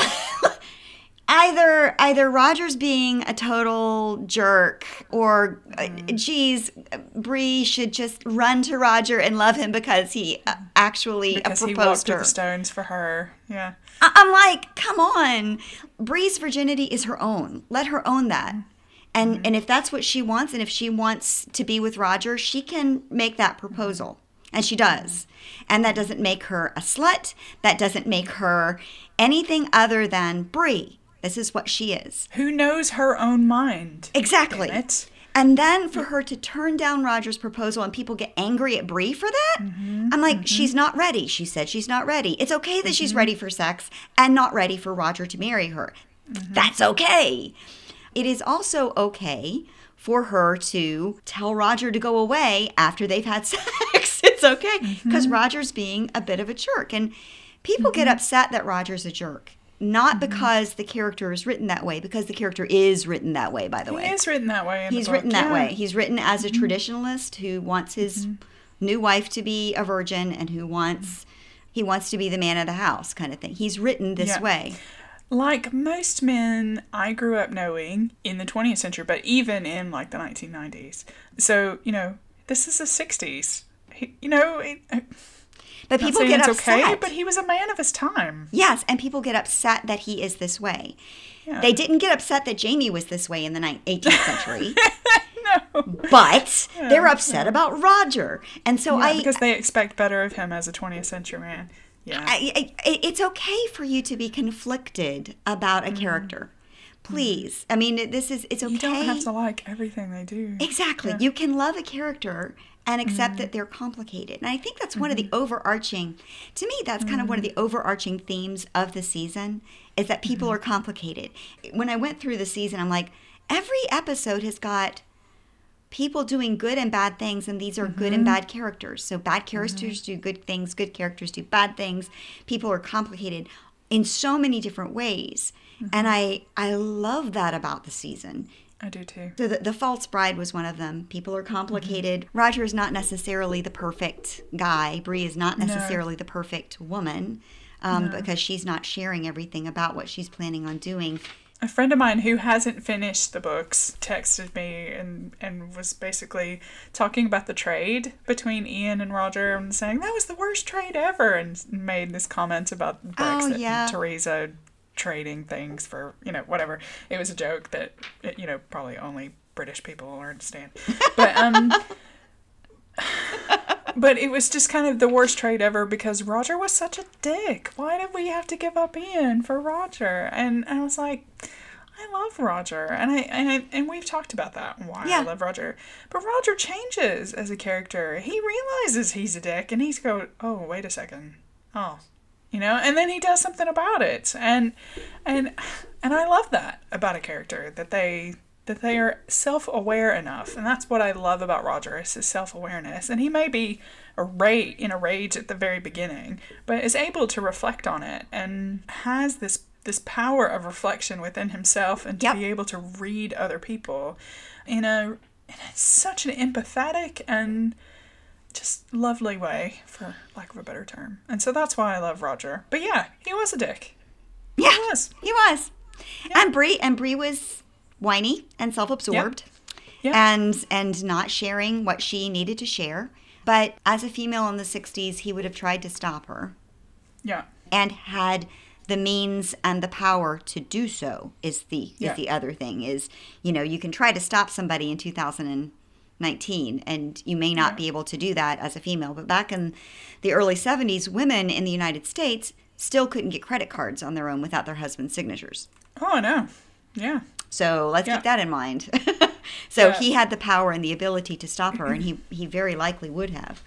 Speaker 2: either either Roger's being a total jerk or uh, mm. geez, Bree should just run to Roger and love him because he uh, actually
Speaker 1: because he walked
Speaker 2: proposed her.
Speaker 1: the stones for her. Yeah.
Speaker 2: I- I'm like, come on. Bree's virginity is her own. Let her own that. Mm. And mm-hmm. and if that's what she wants and if she wants to be with Roger, she can make that mm-hmm. proposal. And she does. Mm-hmm. And that doesn't make her a slut. That doesn't make her anything other than Bree. This is what she is.
Speaker 1: Who knows her own mind?
Speaker 2: Exactly. And then for her to turn down Roger's proposal and people get angry at Bree for that, mm-hmm, I'm like, mm-hmm. she's not ready. She said she's not ready. It's okay that she's mm-hmm. ready for sex and not ready for Roger to marry her. That's okay. It is also okay for her to tell Roger to go away after they've had sex. It's okay because Roger's being a bit of a jerk. And people get upset that Roger's a jerk. Not mm-hmm. because the character is written that way, because the character is written that way, by the way.
Speaker 1: He is written that way.
Speaker 2: He's written that
Speaker 1: yeah.
Speaker 2: way. He's written as a mm-hmm. traditionalist who wants his mm-hmm. new wife to be a virgin and who wants he wants to be the man of the house kind of thing. He's written this
Speaker 1: Yeah.
Speaker 2: way.
Speaker 1: Like most men I grew up knowing in the 20th century, but even in like the 1990s. So, you know, this is the 60s. He, you know, it,
Speaker 2: But people get upset.
Speaker 1: okay, but he was a man of his time.
Speaker 2: yes, and people get upset that he is this way.
Speaker 1: Yeah.
Speaker 2: They didn't get upset that Jamie was this way in the ni- 18th century,
Speaker 1: no.
Speaker 2: but they're upset about Roger. And so
Speaker 1: Yeah,
Speaker 2: I
Speaker 1: because they expect better of him as a 20th century man. Yeah.
Speaker 2: I, I, it's okay for you to be conflicted about
Speaker 1: Mm-hmm.
Speaker 2: a character. Mm-hmm. Please. I mean, this is it's okay.
Speaker 1: you don't have to like everything they do.
Speaker 2: Exactly. You can love a character and accept mm-hmm. that they're complicated. And I think that's one of the mm-hmm. overarching, to me, that's kind of one of the overarching themes of the season is that people are complicated. When I went through the season, I'm like, every episode has got people doing good and bad things, and these are good and bad characters. So bad characters do good things, good characters do bad things. People are complicated in so many different ways. And I I love that about the season.
Speaker 1: I do too.
Speaker 2: So the, the false bride was one of them. People are complicated. Roger is not necessarily the perfect guy. Bree is not necessarily the perfect woman um, because she's not sharing everything about what she's planning on doing.
Speaker 1: A friend of mine who hasn't finished the books texted me and, and was basically talking about the trade between Ian and Roger and saying that was the worst trade ever and made this comment about Brexit
Speaker 2: Oh, yeah.
Speaker 1: and Theresa trading things for, you know, whatever. It was a joke that, you know, probably only British people will understand. But, um,. But it was just kind of the worst trade ever because Roger was such a dick. Why did we have to give up Ian for Roger? And I was like, I love Roger, and I and I, and we've talked about that why
Speaker 2: Yeah.
Speaker 1: I love Roger. But Roger changes as a character. He realizes he's a dick, and he's go, oh wait a second, oh, you know, and then he does something about it, and and and I love that about a character that they that they are self-aware enough, and that's what I love about Roger is his self-awareness. And he may be a ra- in a rage at the very beginning, but is able to reflect on it and has this this power of reflection within himself and to
Speaker 2: Yep.
Speaker 1: be able to read other people in a in a, such an empathetic and just lovely way, for lack of a better term. And so that's why I love Roger. But yeah, he was a dick.
Speaker 2: Yeah,
Speaker 1: He was.
Speaker 2: he was. And Bree and Bree was whiny and self-absorbed,
Speaker 1: Yep.
Speaker 2: and and not sharing what she needed to share. But as a female in the '60s, he would have tried to stop her.
Speaker 1: Yeah.
Speaker 2: and had the means and the power to do so is the is
Speaker 1: Yeah.
Speaker 2: the other thing is you know you can try to stop somebody in 2000 and you may not be able to do that as a female but back in the early 70s women in the United States still couldn't get credit cards on their own without their husband's signatures
Speaker 1: Oh, no. Yeah.
Speaker 2: so let's
Speaker 1: Yeah.
Speaker 2: keep that in mind so
Speaker 1: Yeah.
Speaker 2: he had the power and the ability to stop her and he he very likely would have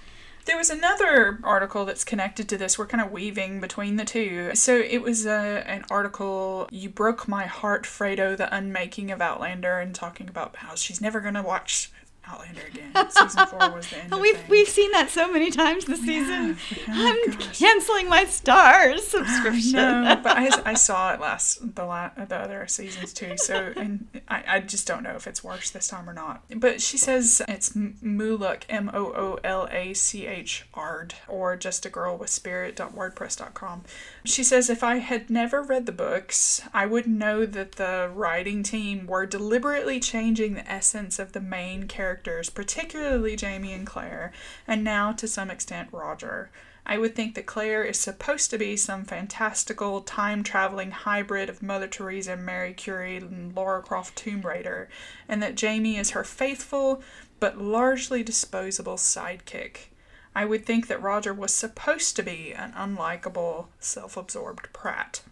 Speaker 1: There was another article that's connected to this. We're kind of weaving between the two. So it was a, an article, You Broke My Heart, Fredo, the Unmaking of Outlander, and talking about how she's never going to watch Outlander again. Season four was the end.
Speaker 2: we've we've seen that so many times this season.
Speaker 1: Oh,
Speaker 2: I'm
Speaker 1: gosh.
Speaker 2: canceling my Starz subscription.
Speaker 1: No, but I, I saw it last the la- the other seasons too. So and I, I just don't know if it's worse this time or not. But she says it's M- Moolach M O O L A C H Ard or just a girl with spirit. spirit.wordpress.com. She says if I had never read the books, I would know that the writing team were deliberately changing the essence of the main characters, particularly Jamie and Claire, and now to some extent Roger. I would think that Claire is supposed to be some fantastical time traveling hybrid of Mother Teresa, Mary Curie, and Laura Croft Tomb Raider, and that Jamie is her faithful but largely disposable sidekick. I would think that Roger was supposed to be an unlikable, self absorbed prat.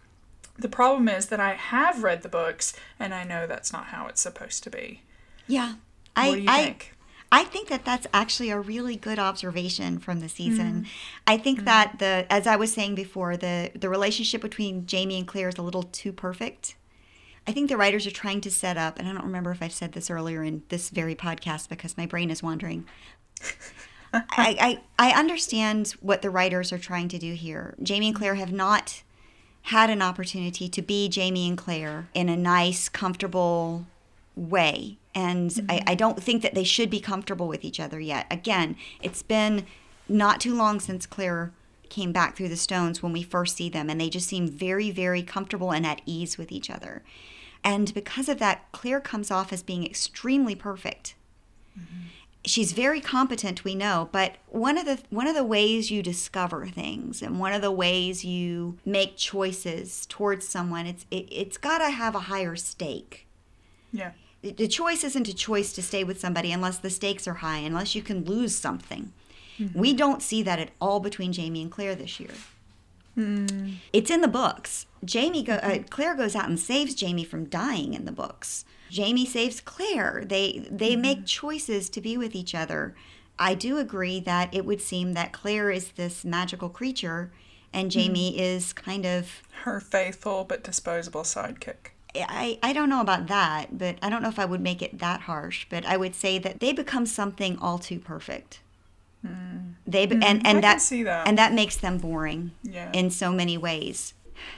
Speaker 1: The problem is that I have read the books and I know that's not how it's supposed to be.
Speaker 2: Yeah.
Speaker 1: What
Speaker 2: I,
Speaker 1: do you
Speaker 2: I,
Speaker 1: think?
Speaker 2: I think that that's actually a really good observation from the season. I
Speaker 1: Mm.
Speaker 2: think that the, as I was saying before, the the relationship between Jamie and Claire is a little too perfect. I think the writers are trying to set up, and I don't remember if I've said this earlier in this very podcast because my brain is wandering. I, I I understand what the writers are trying to do here. Jamie and Claire have not had an opportunity to be Jamie and Claire in a nice, comfortable way. And I, mm-hmm. I don't think that they should be comfortable with each other yet. Again, it's been not too long since Claire came back through the stones when we first see them, and they just seem very, very comfortable and at ease with each other. And because of that, Claire comes off as being extremely perfect mm-hmm. She's very competent we know but one of the one of the ways you discover things and one of the ways you make choices towards someone it's it, it's got to have a higher stake.
Speaker 1: Yeah.
Speaker 2: the choice isn't a choice to stay with somebody unless the stakes are high unless you can lose something. Mm-hmm. We don't see that at all between jamie and claire this year. Mm. It's in the books. Jamie go, uh, mm-hmm. claire goes out and saves jamie from dying in the books jamie saves claire they they mm-hmm. make choices to be with each other i do agree that it would seem that claire is this magical creature and mm-hmm. jamie is kind of
Speaker 1: Her faithful but disposable sidekick.
Speaker 2: I, I don't know about that, but I don't know if I would make it that harsh. But I would say that they become something all too perfect. Hmm. They be- hmm. and
Speaker 1: and can
Speaker 2: that
Speaker 1: see that.
Speaker 2: and that makes them boring
Speaker 1: Yeah.
Speaker 2: in so many ways.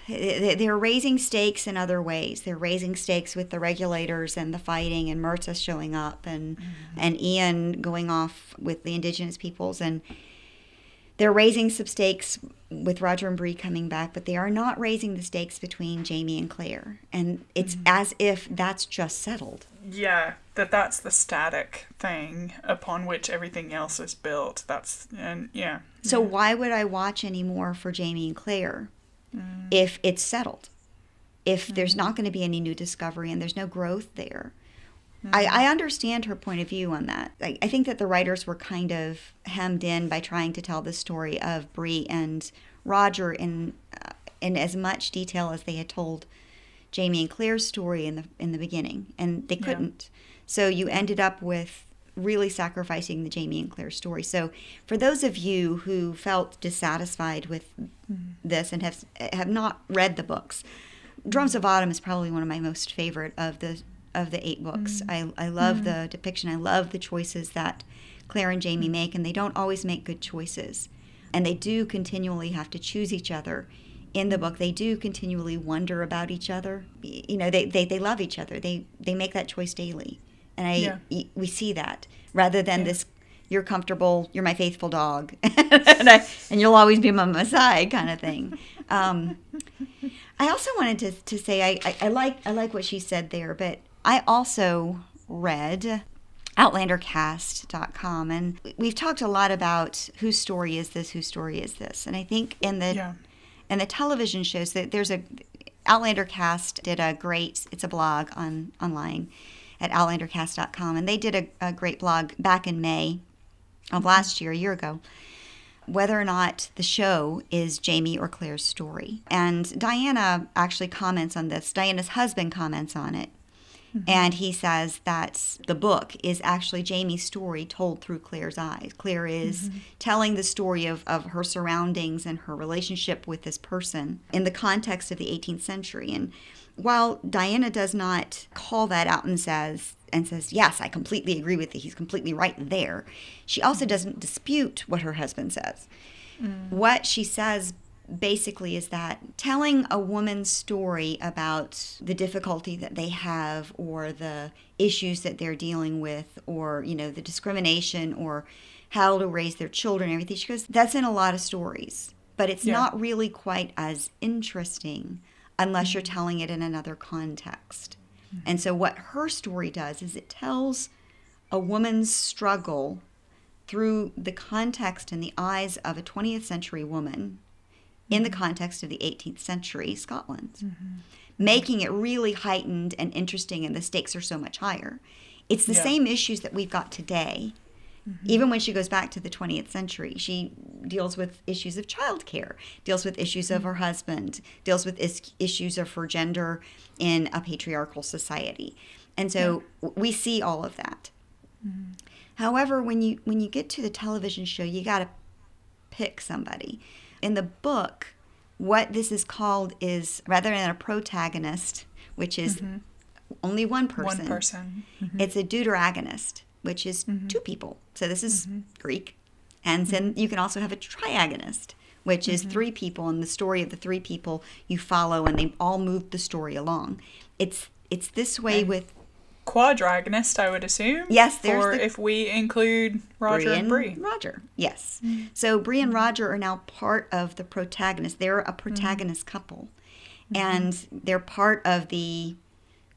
Speaker 2: They- They're raising stakes in other ways. They're raising stakes with the regulators and the fighting, and Murtagh showing up, and
Speaker 1: Mm-hmm.
Speaker 2: and Ian going off with the indigenous peoples, and they're raising some stakes with Roger and Bree coming back, but they are not raising the stakes between Jamie and Claire, and it's
Speaker 1: Mm-hmm.
Speaker 2: as if that's just settled.
Speaker 1: Yeah, that that's the static thing upon which everything else is built. That's and yeah.
Speaker 2: So why would I watch anymore for Jamie and Claire
Speaker 1: Mm.
Speaker 2: if it's settled? If there's not going to be any new discovery and there's no growth there. I, I understand her point of view on that. I, I think that the writers were kind of hemmed in by trying to tell the story of Bree and Roger in uh, in as much detail as they had told Jamie and Claire's story in the in the beginning, and they couldn't. So you ended up with really sacrificing the Jamie and Claire story. So for those of you who felt dissatisfied with this and have have not read the books, Drums of Autumn is probably one of my most favorite of the of the eight books. Mm. I I love mm. the depiction. I love the choices that Claire and Jamie mm. make, and they don't always make good choices, and they do continually have to choose each other. In the book, they do continually wonder about each other. You know, they, they, they love each other. They they make that choice daily, and I
Speaker 1: Yeah.
Speaker 2: we see that rather than this you're comfortable, you're my faithful dog, and, I, and you'll always be by my side kind of thing. Um, I also wanted to, to say I, I, I like I like what she said there, but I also read outlandercast.com and we've talked a lot about whose story is this, whose story is this. And I think in the
Speaker 1: Yeah.
Speaker 2: in the television shows that there's a Outlander Cast did a great it's a blog on online at outlandercast.com and they did a, a great blog back in May of last year, a year ago, whether or not the show is Jamie or Claire's story. And Diana actually comments on this. Diana's husband comments on it. Mm-hmm. And he says that the book is actually Jamie's story told through Claire's eyes. Claire is mm-hmm. telling the story of, of her surroundings and her relationship with this person in the context of the 18th century. And while Diana does not call that out and says, and says, Yes, I completely agree with you. He's completely right there. She also doesn't dispute what her husband says. Mm. What she says basically is that telling a woman's story about the difficulty that they have or the issues that they're dealing with or, you know, the discrimination or how to raise their children and everything, she goes, that's in a lot of stories. But it's
Speaker 1: Yeah.
Speaker 2: not really quite as interesting unless you're telling it in another context. Mm-hmm. And so, what her story does is it tells a woman's struggle through the context and the eyes of a 20th century woman in the mm-hmm. context of the 18th century Scotland, mm-hmm. making it really heightened and interesting, and the stakes are so much higher. It's the
Speaker 1: Yeah.
Speaker 2: same issues that we've got today. Mm-hmm. Even when she goes back to the 20th century, she deals with issues of childcare, deals with issues of mm-hmm. her husband, deals with is- issues of her gender in a patriarchal society. And so w we see all of that. Mm-hmm. However, when you when you get to the television show, you got to pick somebody. In the book, what this is called is rather than a protagonist, which is only one person.
Speaker 1: One person.
Speaker 2: It's a deuteragonist, which is mm-hmm. two people. So this is mm-hmm. Greek. And then mm-hmm. you can also have a triagonist, which is three people, and the story of the three people you follow, and they all move the story along. It's it's this way
Speaker 1: And
Speaker 2: with
Speaker 1: Quadragonist, I would assume.
Speaker 2: Yes, there's
Speaker 1: For
Speaker 2: the-
Speaker 1: if we include Roger
Speaker 2: Bree
Speaker 1: and Bree.
Speaker 2: Roger, yes. So Bree and Roger are now part of the protagonist. They're a protagonist couple, and they're part of the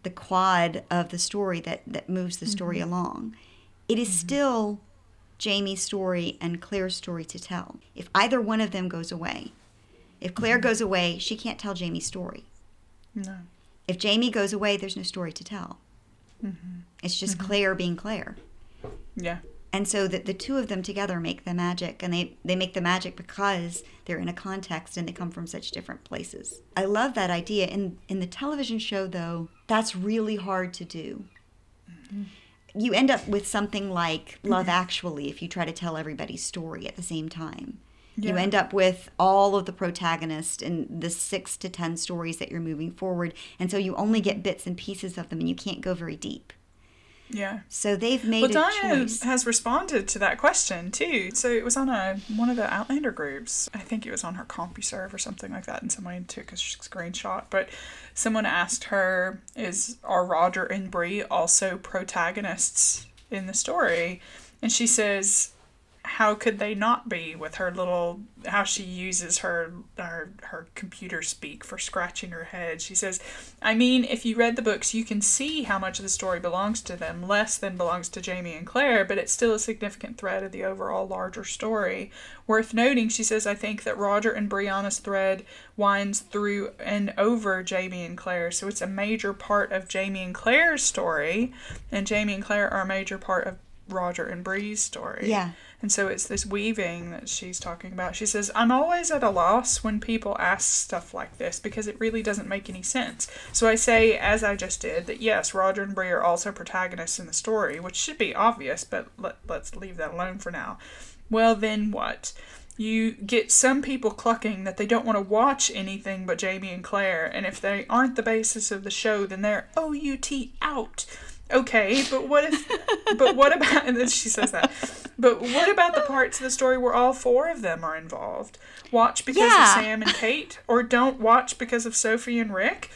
Speaker 2: the quad of the story that that moves the story along. It is mm-hmm. still Jamie's story and Claire's story to tell. If either one of them goes away, if Claire mm-hmm. goes away, she can't tell Jamie's story.
Speaker 1: No.
Speaker 2: If Jamie goes away, there's no story to tell. Mm-hmm. It's just Claire being Claire.
Speaker 1: Yeah.
Speaker 2: And so that the two of them together make the magic, and they, they make the magic because they're in a context and they come from such different places. I love that idea. In in the television show, though, that's really hard to do. You end up with something like mm-hmm. Love Actually if you try to tell everybody's story at the same time. You end up with all of the protagonists and the six to ten stories that you're moving forward, and so you only get bits and pieces of them, and you can't go very deep.
Speaker 1: Yeah.
Speaker 2: So they've made
Speaker 1: Well,
Speaker 2: a
Speaker 1: Diana
Speaker 2: choice.
Speaker 1: has responded to that question too. So it was on a one of the Outlander groups. I think it was on her CompuServe or something like that, and someone took a screenshot. But someone asked her, "Is are Roger and Bree also protagonists in the story?" And she says, "How could they not be?" With her little how she uses her her her computer speak for scratching her head. She says, "I mean, if you read the books, you can see how much of the story belongs to them, less than belongs to Jamie and Claire, but it's still a significant thread of the overall larger story. Worth noting, she says, I think that Roger and Brianna's thread winds through and over Jamie and Claire, so it's a major part of Jamie and Claire's story, and Jamie and Claire are a major part of Roger and Bree's story.
Speaker 2: Yeah.
Speaker 1: And so it's this weaving that she's talking about. She says, I'm always at a loss when people ask stuff like this because it really doesn't make any sense. So I say, as I just did, that yes, Roger and Bree are also protagonists in the story, which should be obvious, but let, let's leave that alone for now. Well, then what? You get some people clucking that they don't want to watch anything but Jamie and Claire, and if they aren't the basis of the show, then they're OUT out. Okay, but what if? but what about? And then she says that. But what about the parts of the story where all four of them are involved? Watch because
Speaker 2: Yeah.
Speaker 1: of Sam and Kate, or don't watch because of Sophie and Rick.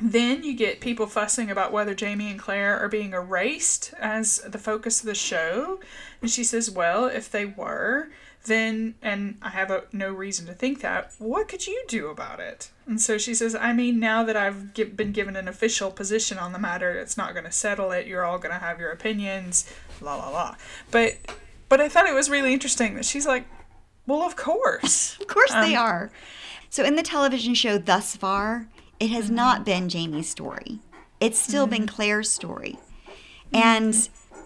Speaker 1: Then you get people fussing about whether Jamie and Claire are being erased as the focus of the show. And she says, well, if they were, then, and I have a, no reason to think that, what could you do about it? And so she says, I mean, now that I've gi- been given an official position on the matter, it's not going to settle it. You're all going to have your opinions, la la la. But, but I thought it was really interesting that she's like, well, of course.
Speaker 2: Of course they
Speaker 1: Um,
Speaker 2: are. So in the television show thus far, it has
Speaker 1: Mm-hmm.
Speaker 2: not been Jamie's story. It's still been Claire's story.
Speaker 1: Mm-hmm.
Speaker 2: And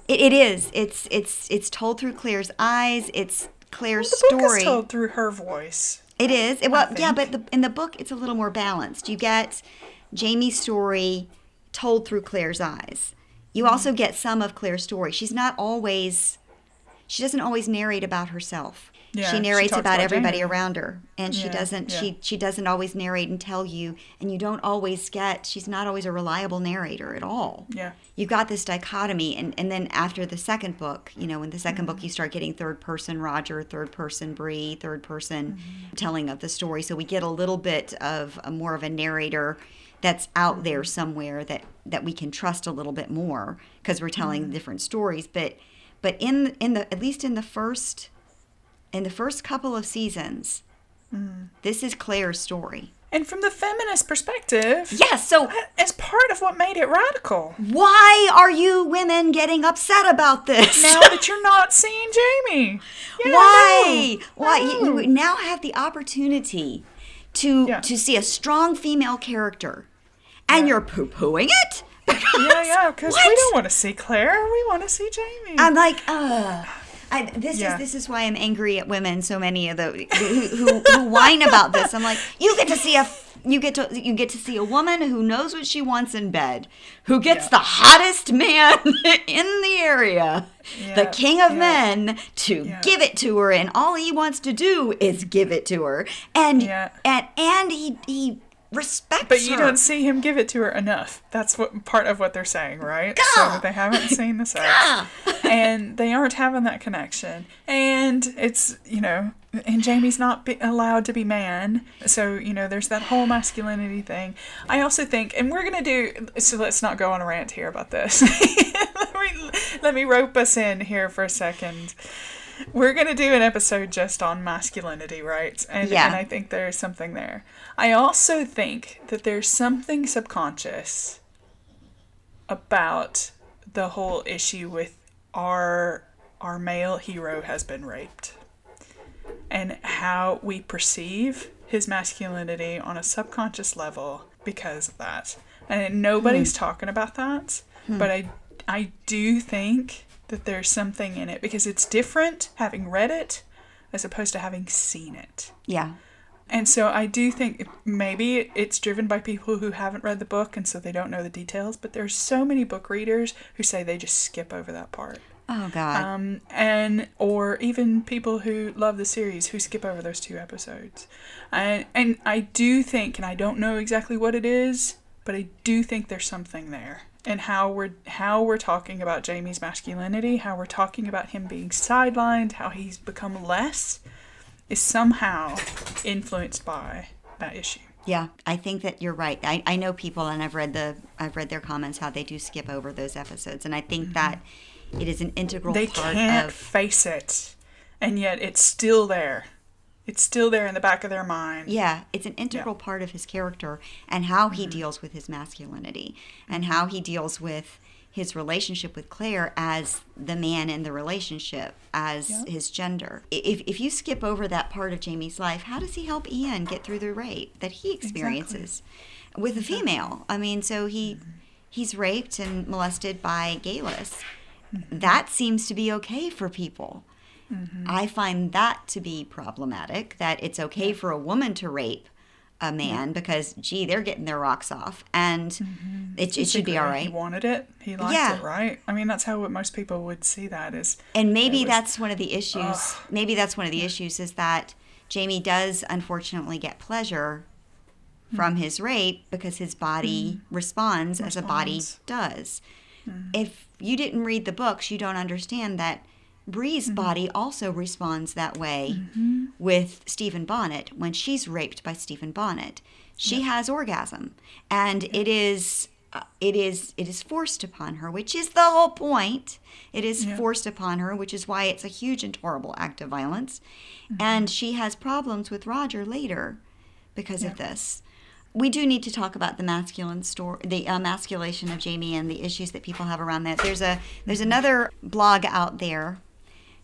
Speaker 2: it, it is. It's it's it's told through Claire's eyes. It's Claire's
Speaker 1: book
Speaker 2: story.
Speaker 1: told through her voice.
Speaker 2: It is. It, Well, yeah, but the, in the book, it's a little more balanced. You get Jamie's story told through Claire's eyes. You hmm. also get some of Claire's story. She's not always she doesn't always narrate about herself.
Speaker 1: Yeah,
Speaker 2: she
Speaker 1: she
Speaker 2: narrates
Speaker 1: talks
Speaker 2: about,
Speaker 1: about
Speaker 2: everybody around her and she
Speaker 1: Yeah,
Speaker 2: doesn't
Speaker 1: yeah.
Speaker 2: she she doesn't always narrate and tell you and you don't always get she's not always a reliable narrator at all.
Speaker 1: Yeah.
Speaker 2: you've got this dichotomy and, and then after the second book you know in the 2nd book mm-hmm. you start getting third person roger third person Bree, third person mm-hmm. telling of the story so we get a little bit of a more of a narrator that's out there mm-hmm. somewhere that that we can trust a little bit more because we're telling different stories but but in in the at least in the first in the first couple of seasons this is claire's story
Speaker 1: And from the feminist perspective,
Speaker 2: yes so
Speaker 1: as part of what made it radical.
Speaker 2: why are you women getting upset about this
Speaker 1: Now that you're not seeing Jamie. Yeah,
Speaker 2: Why?
Speaker 1: Know.
Speaker 2: Why?
Speaker 1: I
Speaker 2: You, now have the opportunity to
Speaker 1: Yeah.
Speaker 2: to see a strong female character, and you're poo pooing it.
Speaker 1: Yeah, yeah, because we don't want to see Claire. We want to see Jamie.
Speaker 2: I'm like, uh. I, this
Speaker 1: Yeah.
Speaker 2: is this is why I'm angry at women. So many of the who, who, who whine about this. I'm like, you get to see a you get to you get to see a woman who knows what she wants in bed, who gets
Speaker 1: Yeah.
Speaker 2: the hottest man in the area, the king of
Speaker 1: yeah.
Speaker 2: men, to
Speaker 1: Yeah.
Speaker 2: give it to her, and all he wants to do is give it to her, and
Speaker 1: Yeah.
Speaker 2: and and he he respects
Speaker 1: but you
Speaker 2: her.
Speaker 1: don't see him give it to her enough. That's what part of what they're saying, right? So they haven't seen the sex, and they aren't having that connection. And it's you know, and Jamie's not be allowed to be man. So you know, there's that whole masculinity thing. I also think, and we're gonna do. So let's not go on a rant here about this. let me let me rope us in here for a second. We're gonna do an episode just on masculinity, right? And,
Speaker 2: Yeah.
Speaker 1: and I think there's something there. I also think that there's something subconscious about the whole issue with our our male hero has been raped and how we perceive his masculinity on a subconscious level because of that. And nobody's hmm. talking about that, hmm. but I I do think that there's something in it because it's different having read it as opposed to having seen it.
Speaker 2: yeah,
Speaker 1: And so I do think maybe it's driven by people who haven't read the book and so they don't know the details, but there's so many book readers who say they just skip over that part.
Speaker 2: oh god,
Speaker 1: Um, and or even people who love the series who skip over those two episodes. And and I do think and I don't know exactly what it is, but I do think there's something there. And how we're how we're talking about Jamie's masculinity, how we're talking about him being sidelined, how he's become less is somehow influenced by that issue.
Speaker 2: Yeah, I think that you're right. I, I know people, and I've read the I've read their comments how they do skip over those episodes, and I think mm-hmm. that it is an integral
Speaker 1: They
Speaker 2: part
Speaker 1: can't
Speaker 2: of
Speaker 1: face it, and yet it's still there. It's still there in the back of their mind.
Speaker 2: yeah, it's an integral part of his character and how he mm-hmm. deals with his masculinity and mm-hmm. how he deals with his relationship with Claire as the man in the relationship, as
Speaker 1: Yeah.
Speaker 2: his gender. If, if you skip over that part of Jamie's life, how does he help Ian get through the rape that he experiences with a female? I mean, so he mm-hmm. he's raped and molested by Geillis. Mm-hmm. That seems to be okay for people. Mm-hmm. I find that to be problematic. That it's okay for a woman to rape a man because, gee, they're getting their rocks off, and mm-hmm. it, it should be all right.
Speaker 1: He wanted it. He liked
Speaker 2: Yeah.
Speaker 1: it, right? I mean, that's how most people would see that is.
Speaker 2: And maybe
Speaker 1: was-
Speaker 2: that's one of the issues. Maybe that's one of the issues is that Jamie does unfortunately get pleasure from mm-hmm. his rape because his body mm-hmm. responds as a body
Speaker 1: Responds.
Speaker 2: does. If you didn't read the books, you don't understand that Bree's mm-hmm. body also responds that way mm-hmm. with Stephen Bonnet when she's raped by Stephen Bonnet. She has orgasm, and it is uh, it is it is forced upon her, which is the whole point. It is
Speaker 1: Yeah.
Speaker 2: forced upon her, which is why it's a huge and horrible act of violence. Mm-hmm. And she has problems with Roger later because of this. We do need to talk about the masculine story, the emasculation of Jamie, and the issues that people have around that. There's a there's another blog out there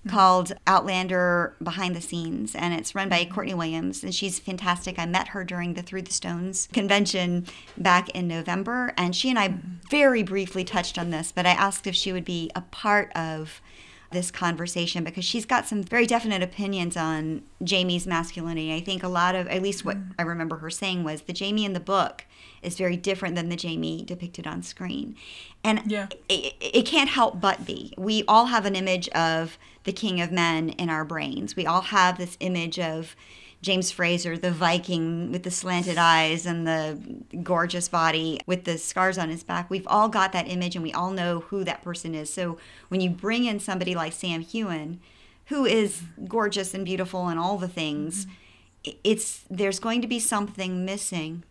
Speaker 2: Mm-hmm. called Outlander Behind the Scenes, and it's run by mm-hmm. Courtney Williams, and she's fantastic. I met her during the Through the Stones convention back in November, and she and I mm-hmm. very briefly touched on this, but I asked if she would be a part of this conversation because she's got some very definite opinions on Jamie's masculinity. I think a lot of, at least what mm-hmm. I remember her saying was the Jamie in the book is very different than the Jamie depicted on screen. And
Speaker 1: Yeah.
Speaker 2: it, it can't help but be. We all have an image of the king of men in our brains. We all have this image of James Fraser, the Viking with the slanted eyes and the gorgeous body with the scars on his back. We've all got that image and we all know who that person is. So when you bring in somebody like Sam Heughan, who is gorgeous and beautiful and all the things, mm-hmm. i- it's there's going to be something missing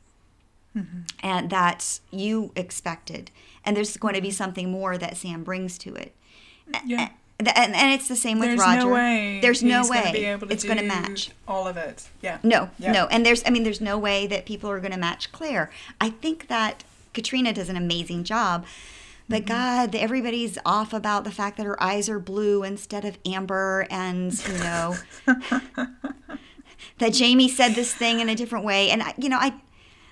Speaker 2: mm-hmm. and that you expected and there's going to be something more that sam brings to it
Speaker 1: Yeah.
Speaker 2: And, and, it's the same with
Speaker 1: There's
Speaker 2: roger
Speaker 1: no way.
Speaker 2: there's no
Speaker 1: gonna
Speaker 2: way
Speaker 1: to
Speaker 2: it's going to match
Speaker 1: all of it. Yeah.
Speaker 2: no
Speaker 1: Yeah.
Speaker 2: no and there's i mean there's no way that people are going to match claire i think that Caitriona does an amazing job but mm-hmm. God, everybody's off about the fact that her eyes are blue instead of amber, and you know that Jamie said this thing in a different way. And I, you know, I,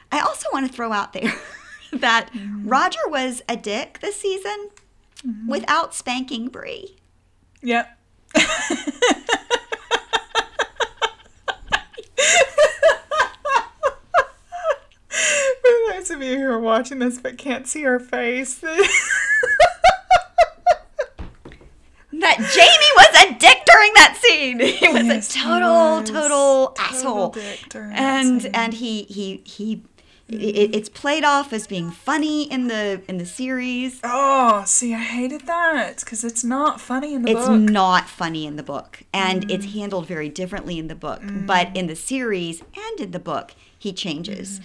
Speaker 2: I also want to throw out there that mm-hmm. Roger was a dick this season mm-hmm. without spanking Bree.
Speaker 1: Yep. For those of you who are watching this but can't see her face,
Speaker 2: That Jamie was a dick during that scene. He was
Speaker 1: Yes,
Speaker 2: a total,
Speaker 1: was.
Speaker 2: total,
Speaker 1: Total
Speaker 2: asshole.
Speaker 1: dick during that
Speaker 2: and
Speaker 1: scene.
Speaker 2: and he he he. It, it's played off as being funny in the in the series.
Speaker 1: oh, see, I hated that because it's not funny in the
Speaker 2: It's
Speaker 1: book.
Speaker 2: It's not funny in the book, and it's
Speaker 1: Mm.
Speaker 2: handled very differently in the book. But in the series and in the book, he
Speaker 1: Mm.
Speaker 2: changes.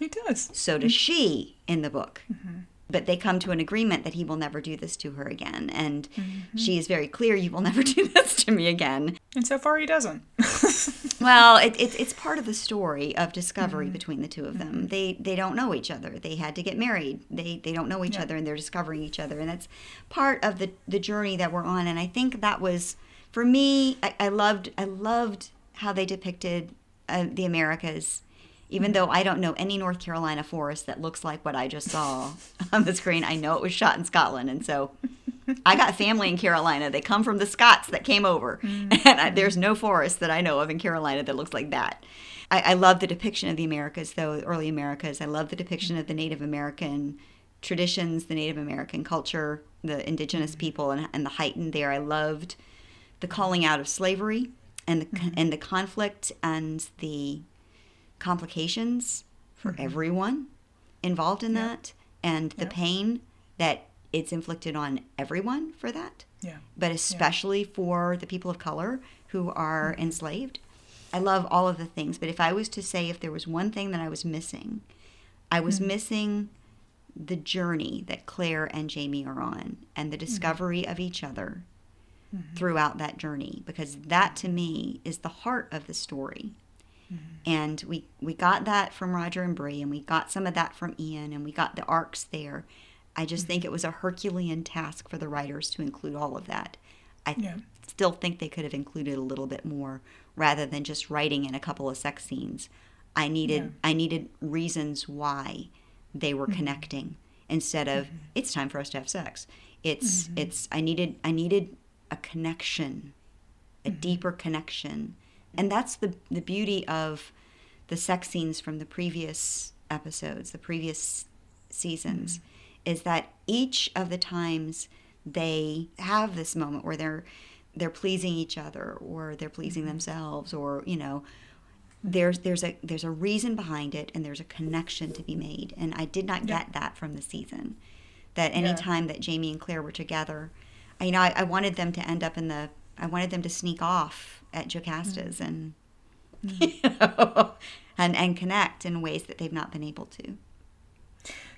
Speaker 1: he does.
Speaker 2: So does she in the book.
Speaker 1: Mm-hmm.
Speaker 2: But they come to an agreement that he will never do this to her again. And
Speaker 1: Mm-hmm.
Speaker 2: she is very clear, you will never do this to me again.
Speaker 1: And so far, he doesn't.
Speaker 2: Well, it, it, it's part of the story of discovery
Speaker 1: Mm-hmm.
Speaker 2: between the two of them. They they don't know each other. They had to get married. They they don't know each other, and they're discovering each other. And that's part of the the journey that we're on. And I think that was for me. I, I loved I loved how they depicted uh, the Americas. Even though I don't know any North Carolina forest that looks like what I just saw on the screen, I know it was shot in Scotland, and so I got family in Carolina. They come from the Scots that came over, mm. and I, there's no forest that I know of in Carolina that looks like that. I, I love the depiction of the Americas, though early Americas. I love the depiction of the Native American traditions, the Native American culture, the indigenous mm. people, and, and the heightened there. I loved the calling out of slavery and the mm-hmm. and the conflict and the complications for mm-hmm. everyone involved in that, and the
Speaker 1: Yep.
Speaker 2: pain that it's inflicted on everyone for that
Speaker 1: yeah.
Speaker 2: but especially for the people of color who are mm-hmm. enslaved. I love all of the things, but if I was to say if there was one thing that I was missing, I was mm-hmm. missing the journey that Claire and Jamie are on and the discovery of each other throughout that journey because that to me is the heart of the story. And we we got that from Roger and Bree and we got some of that from Ian and we got the arcs there. I just think mm-hmm. it was a Herculean task for the writers to include all of that. I
Speaker 1: Yeah.
Speaker 2: still think they could have included a little bit more rather than just writing in a couple of sex scenes. I needed
Speaker 1: Yeah.
Speaker 2: I needed reasons why they were mm-hmm. connecting instead of mm-hmm. it's time for us to have sex. It's it's I needed I needed a connection, a deeper connection. And that's the the beauty of the sex scenes from the previous episodes, the previous seasons, mm-hmm. is that each of the times they have this moment where they're they're pleasing each other or they're pleasing mm-hmm. themselves or you know there's there's a there's a reason behind it and there's a connection to be made and I did not
Speaker 1: Yeah.
Speaker 2: get that from the season that any
Speaker 1: Yeah.
Speaker 2: time that Jamie and Claire were together I, you know I, I wanted them to end up in the I wanted them to sneak off at Jocasta's mm. and mm. you know, and and connect in ways that they've not been able to.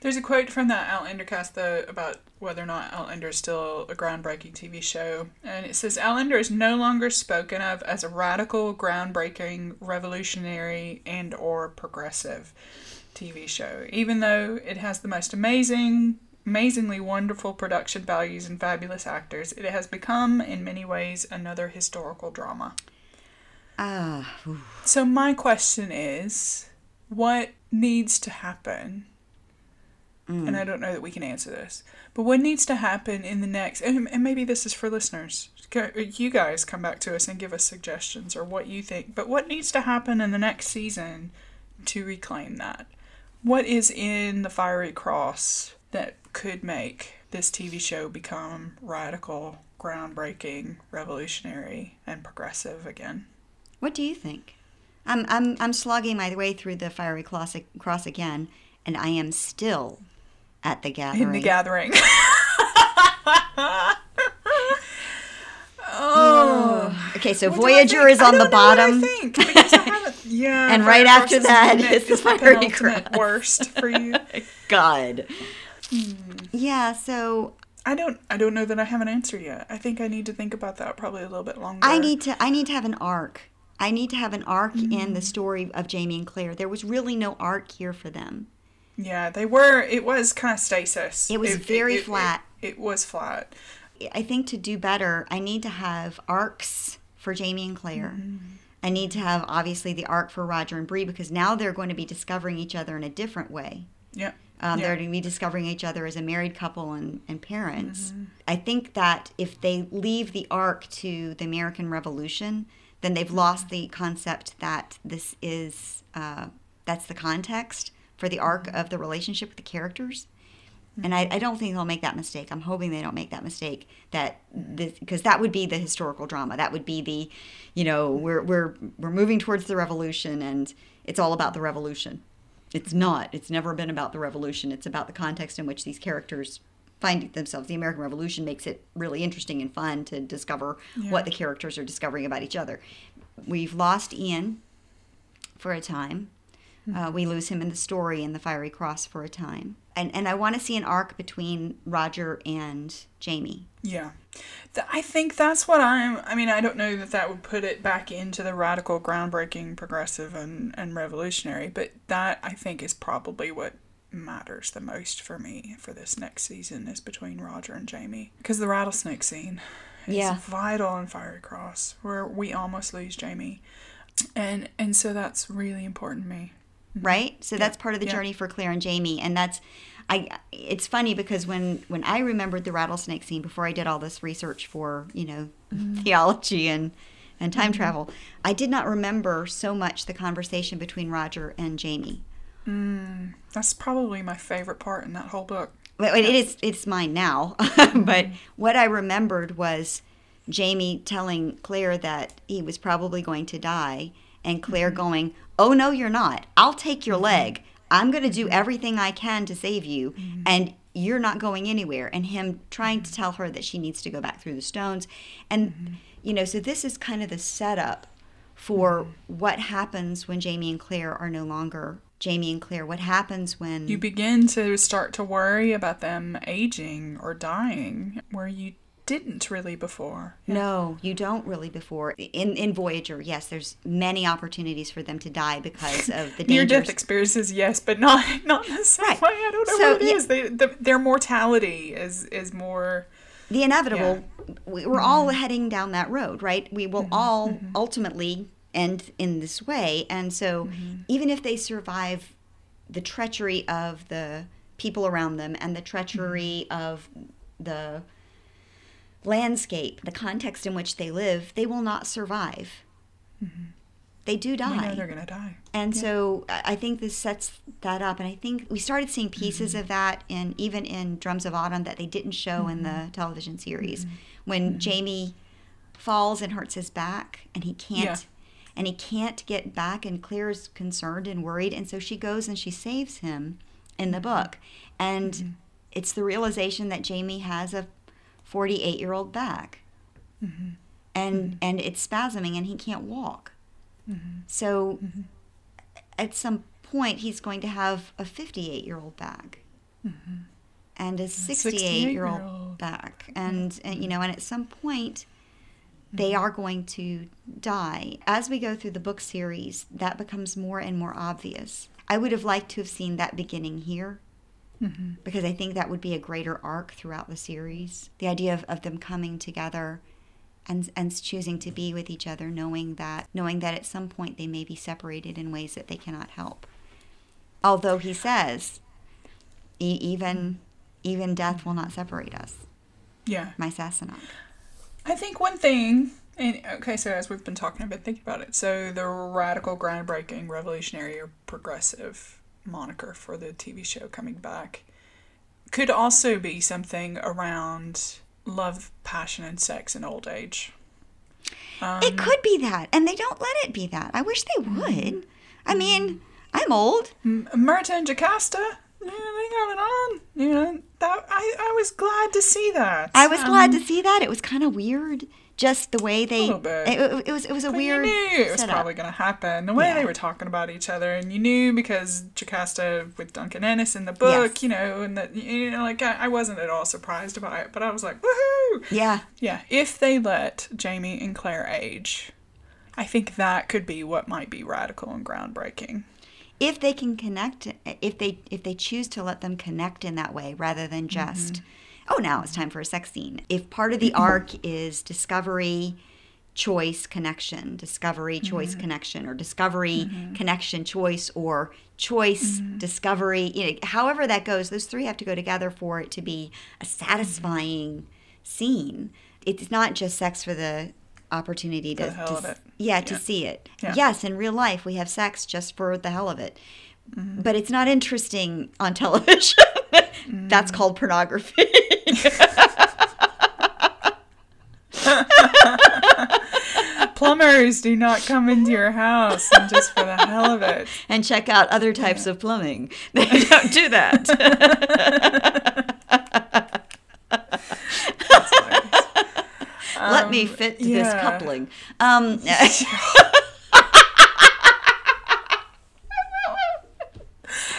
Speaker 1: There's a quote from that Outlander cast though about whether or not Outlander is still a groundbreaking TV show, and it says Outlander is no longer spoken of as a radical, groundbreaking, revolutionary, and or progressive TV show, even though it has the most amazing, amazingly wonderful production values and fabulous actors. It has become, in many ways, another historical drama.
Speaker 2: Ah, ooh.
Speaker 1: So my question is, what needs to happen and I don't know that we can answer this, but what needs to happen in the next, and, and maybe this is for listeners, you guys come back to us and give us suggestions or what you think, but what needs to happen in the next season to reclaim that? What is in the Fiery Cross that could make this TV show become radical, groundbreaking, revolutionary, and progressive again?
Speaker 2: What do you think? I'm I'm I'm slogging my way through the fiery cross, cross again, and I am still at the gathering.
Speaker 1: In the gathering. oh.
Speaker 2: Okay, so
Speaker 1: What
Speaker 2: Voyager is on the
Speaker 1: don't know what I
Speaker 2: bottom.
Speaker 1: think, because I haven't- yeah,
Speaker 2: And right after that is the Fiery Cross.
Speaker 1: worst for you.
Speaker 2: God.
Speaker 1: Hmm.
Speaker 2: Yeah, so
Speaker 1: I don't. I don't know that I have an answer yet. I think I need to think about that probably a little bit longer.
Speaker 2: I need to I need to have an arc. I need to have an arc in
Speaker 1: Mm.
Speaker 2: the story of Jamie and Claire. There was really no arc here for them.
Speaker 1: Yeah, they were. It was kind of stasis.
Speaker 2: It was very
Speaker 1: it-
Speaker 2: flat.
Speaker 1: It, it was flat.
Speaker 2: I think to do better, I need to have arcs for Jamie and Claire.
Speaker 1: Mm-hmm.
Speaker 2: I need to have obviously the arc for Roger and Bree because now they're going to be discovering each other in a different way.
Speaker 1: Yeah.
Speaker 2: Um,
Speaker 1: Yeah.
Speaker 2: They're going to be discovering each other as a married couple and, and parents.
Speaker 1: Mm-hmm.
Speaker 2: I think that if they leave the arc to the American Revolution, then they've
Speaker 1: Mm-hmm.
Speaker 2: lost the concept that this is uh, that's the context for the arc
Speaker 1: Mm-hmm.
Speaker 2: of the relationship with the characters. And I, I don't think they'll make that mistake. I'm hoping they don't make that mistake. That because that would be the historical drama. That would be the, you know, we're we're we're moving towards the revolution, and it's all about the revolution. It's not. It's never been about the revolution. It's about the context in which these characters find themselves. The American Revolution makes it really interesting and fun to discover what the characters are discovering about each other. We've lost Ian for a time. Uh, we lose him in the story in the Fiery Cross for a time. And, and I want to see an arc between Roger and Jamie.
Speaker 1: Yeah. Th- I think that's what I'm. I mean, I don't know that that would put it back into the radical, groundbreaking, progressive, and, and revolutionary, but that I think is probably what matters the most for me for this next season is between Roger and Jamie. Because the rattlesnake scene is
Speaker 2: Yeah.
Speaker 1: vital in Fiery Cross, where we almost lose Jamie. And and so that's really important to me. Mm-hmm.
Speaker 2: right? So that's part of the
Speaker 1: Yeah.
Speaker 2: journey for Claire and Jamie, and that's I. It's funny because when when I remembered the rattlesnake scene before I did all this research for you know mm-hmm. theology and and time mm-hmm. travel, I did not remember so much the conversation between Roger and Jamie.
Speaker 1: Mm, that's probably my favorite part in that whole book.
Speaker 2: Well, it is it's mine now, but what I remembered was Jamie telling Claire that he was probably going to die, and Claire going, "Oh no, you're not. I'll take your mm-hmm. leg. I'm going to do everything I can to save you, mm-hmm. and you're not going anywhere." And him trying to mm-hmm. tell her that she needs to go back through the stones, and you know, so this is kind of the setup for what happens when Jamie and Claire are no longer Jamie and Claire. What happens when
Speaker 1: You begin to start to worry about them aging or dying where you didn't really before.
Speaker 2: No, you don't really before. In in Voyager, yes, there's many opportunities for them to die because of the
Speaker 1: Near death experiences, yes, but not not in the same
Speaker 2: Right.
Speaker 1: way. I don't know
Speaker 2: So,
Speaker 1: what it
Speaker 2: yeah.
Speaker 1: is. They, the, their mortality is is more.
Speaker 2: the inevitable. we- We're all mm-hmm. heading down that road, right? We will mm-hmm. all mm-hmm. ultimately end in this way, and so even if they survive the treachery of the people around them and the treachery of the landscape, the context in which they live, they will not survive. They do die.
Speaker 1: they're gonna die.
Speaker 2: And so I think this sets that up. And I think we started seeing pieces
Speaker 1: Mm-hmm.
Speaker 2: of that in even in Drums of Autumn that they didn't show in
Speaker 1: Mm-hmm.
Speaker 2: the television series. When Jamie falls and hurts his back and he can't
Speaker 1: Yeah.
Speaker 2: and he can't get back and Claire's concerned and worried and so she goes and she saves him in
Speaker 1: Mm-hmm.
Speaker 2: the book. And it's the realization that Jamie has a 48 year old back.
Speaker 1: Mm-hmm.
Speaker 2: And and it's spasming and he can't walk.
Speaker 1: Mm-hmm.
Speaker 2: So at some point he's going to have a 58 year old back and a 68 year old
Speaker 1: 68-year-old.
Speaker 2: back and, and you know and at some point they are going to die as we go through the book series that becomes more and more obvious i would have liked to have seen that beginning here Mm-hmm. because i think that would be a greater arc throughout the series the idea of, of them coming together and and choosing to be with each other knowing that knowing that at some point they may be separated in ways that they cannot help although he says E- even even death will not separate us.
Speaker 1: Yeah.
Speaker 2: My Sassenach.
Speaker 1: I think one thing, and okay, so as we've been talking, I've been thinking about it. So the radical, groundbreaking, revolutionary, or progressive moniker for the TV show coming back could also be something around love, passion, and sex in old age. Um,
Speaker 2: it could be that, and they don't let it be that. I wish they
Speaker 1: Mm-hmm.
Speaker 2: would. I mean, I'm old.
Speaker 1: M- Murtagh and Jocasta, yeah, they got it on. You know, that I, I was glad to see that.
Speaker 2: I was glad
Speaker 1: Um,
Speaker 2: to see that. It was kind of weird, just the way they.
Speaker 1: little bit.
Speaker 2: It, it- it was it was a
Speaker 1: But
Speaker 2: weird.
Speaker 1: you knew it was
Speaker 2: setup.
Speaker 1: probably going to happen. The way
Speaker 2: Yeah.
Speaker 1: they were talking about each other, and you knew because Jocasta with Duncan Innes in the book,
Speaker 2: Yes.
Speaker 1: you know, and that you know, like I, I wasn't at all surprised about it, but I was like, woohoo!
Speaker 2: Yeah,
Speaker 1: Yeah, if they let Jamie and Claire age, I think that could be what might be radical and groundbreaking.
Speaker 2: if they can connect, if they if they choose to let them connect in that way rather than just,
Speaker 1: Mm-hmm.
Speaker 2: Oh, now it's time for a sex scene. If part of the arc is discovery, choice, connection, discovery, choice,
Speaker 1: Mm-hmm.
Speaker 2: connection, or discovery, connection, choice, or choice, discovery, you know, however that goes, those three have to go together for it to be a satisfying scene. It's not just sex for the opportunity to, to
Speaker 1: it.
Speaker 2: yeah, to see it.
Speaker 1: Yeah.
Speaker 2: Yes, in real life we have sex just for the hell of it.
Speaker 1: Mm-hmm.
Speaker 2: But it's not interesting on television. That's called pornography.
Speaker 1: Plumbers do not come into your house and just for the hell of it.
Speaker 2: and check out other types of plumbing. They don't do that. Let me fit this coupling. Um,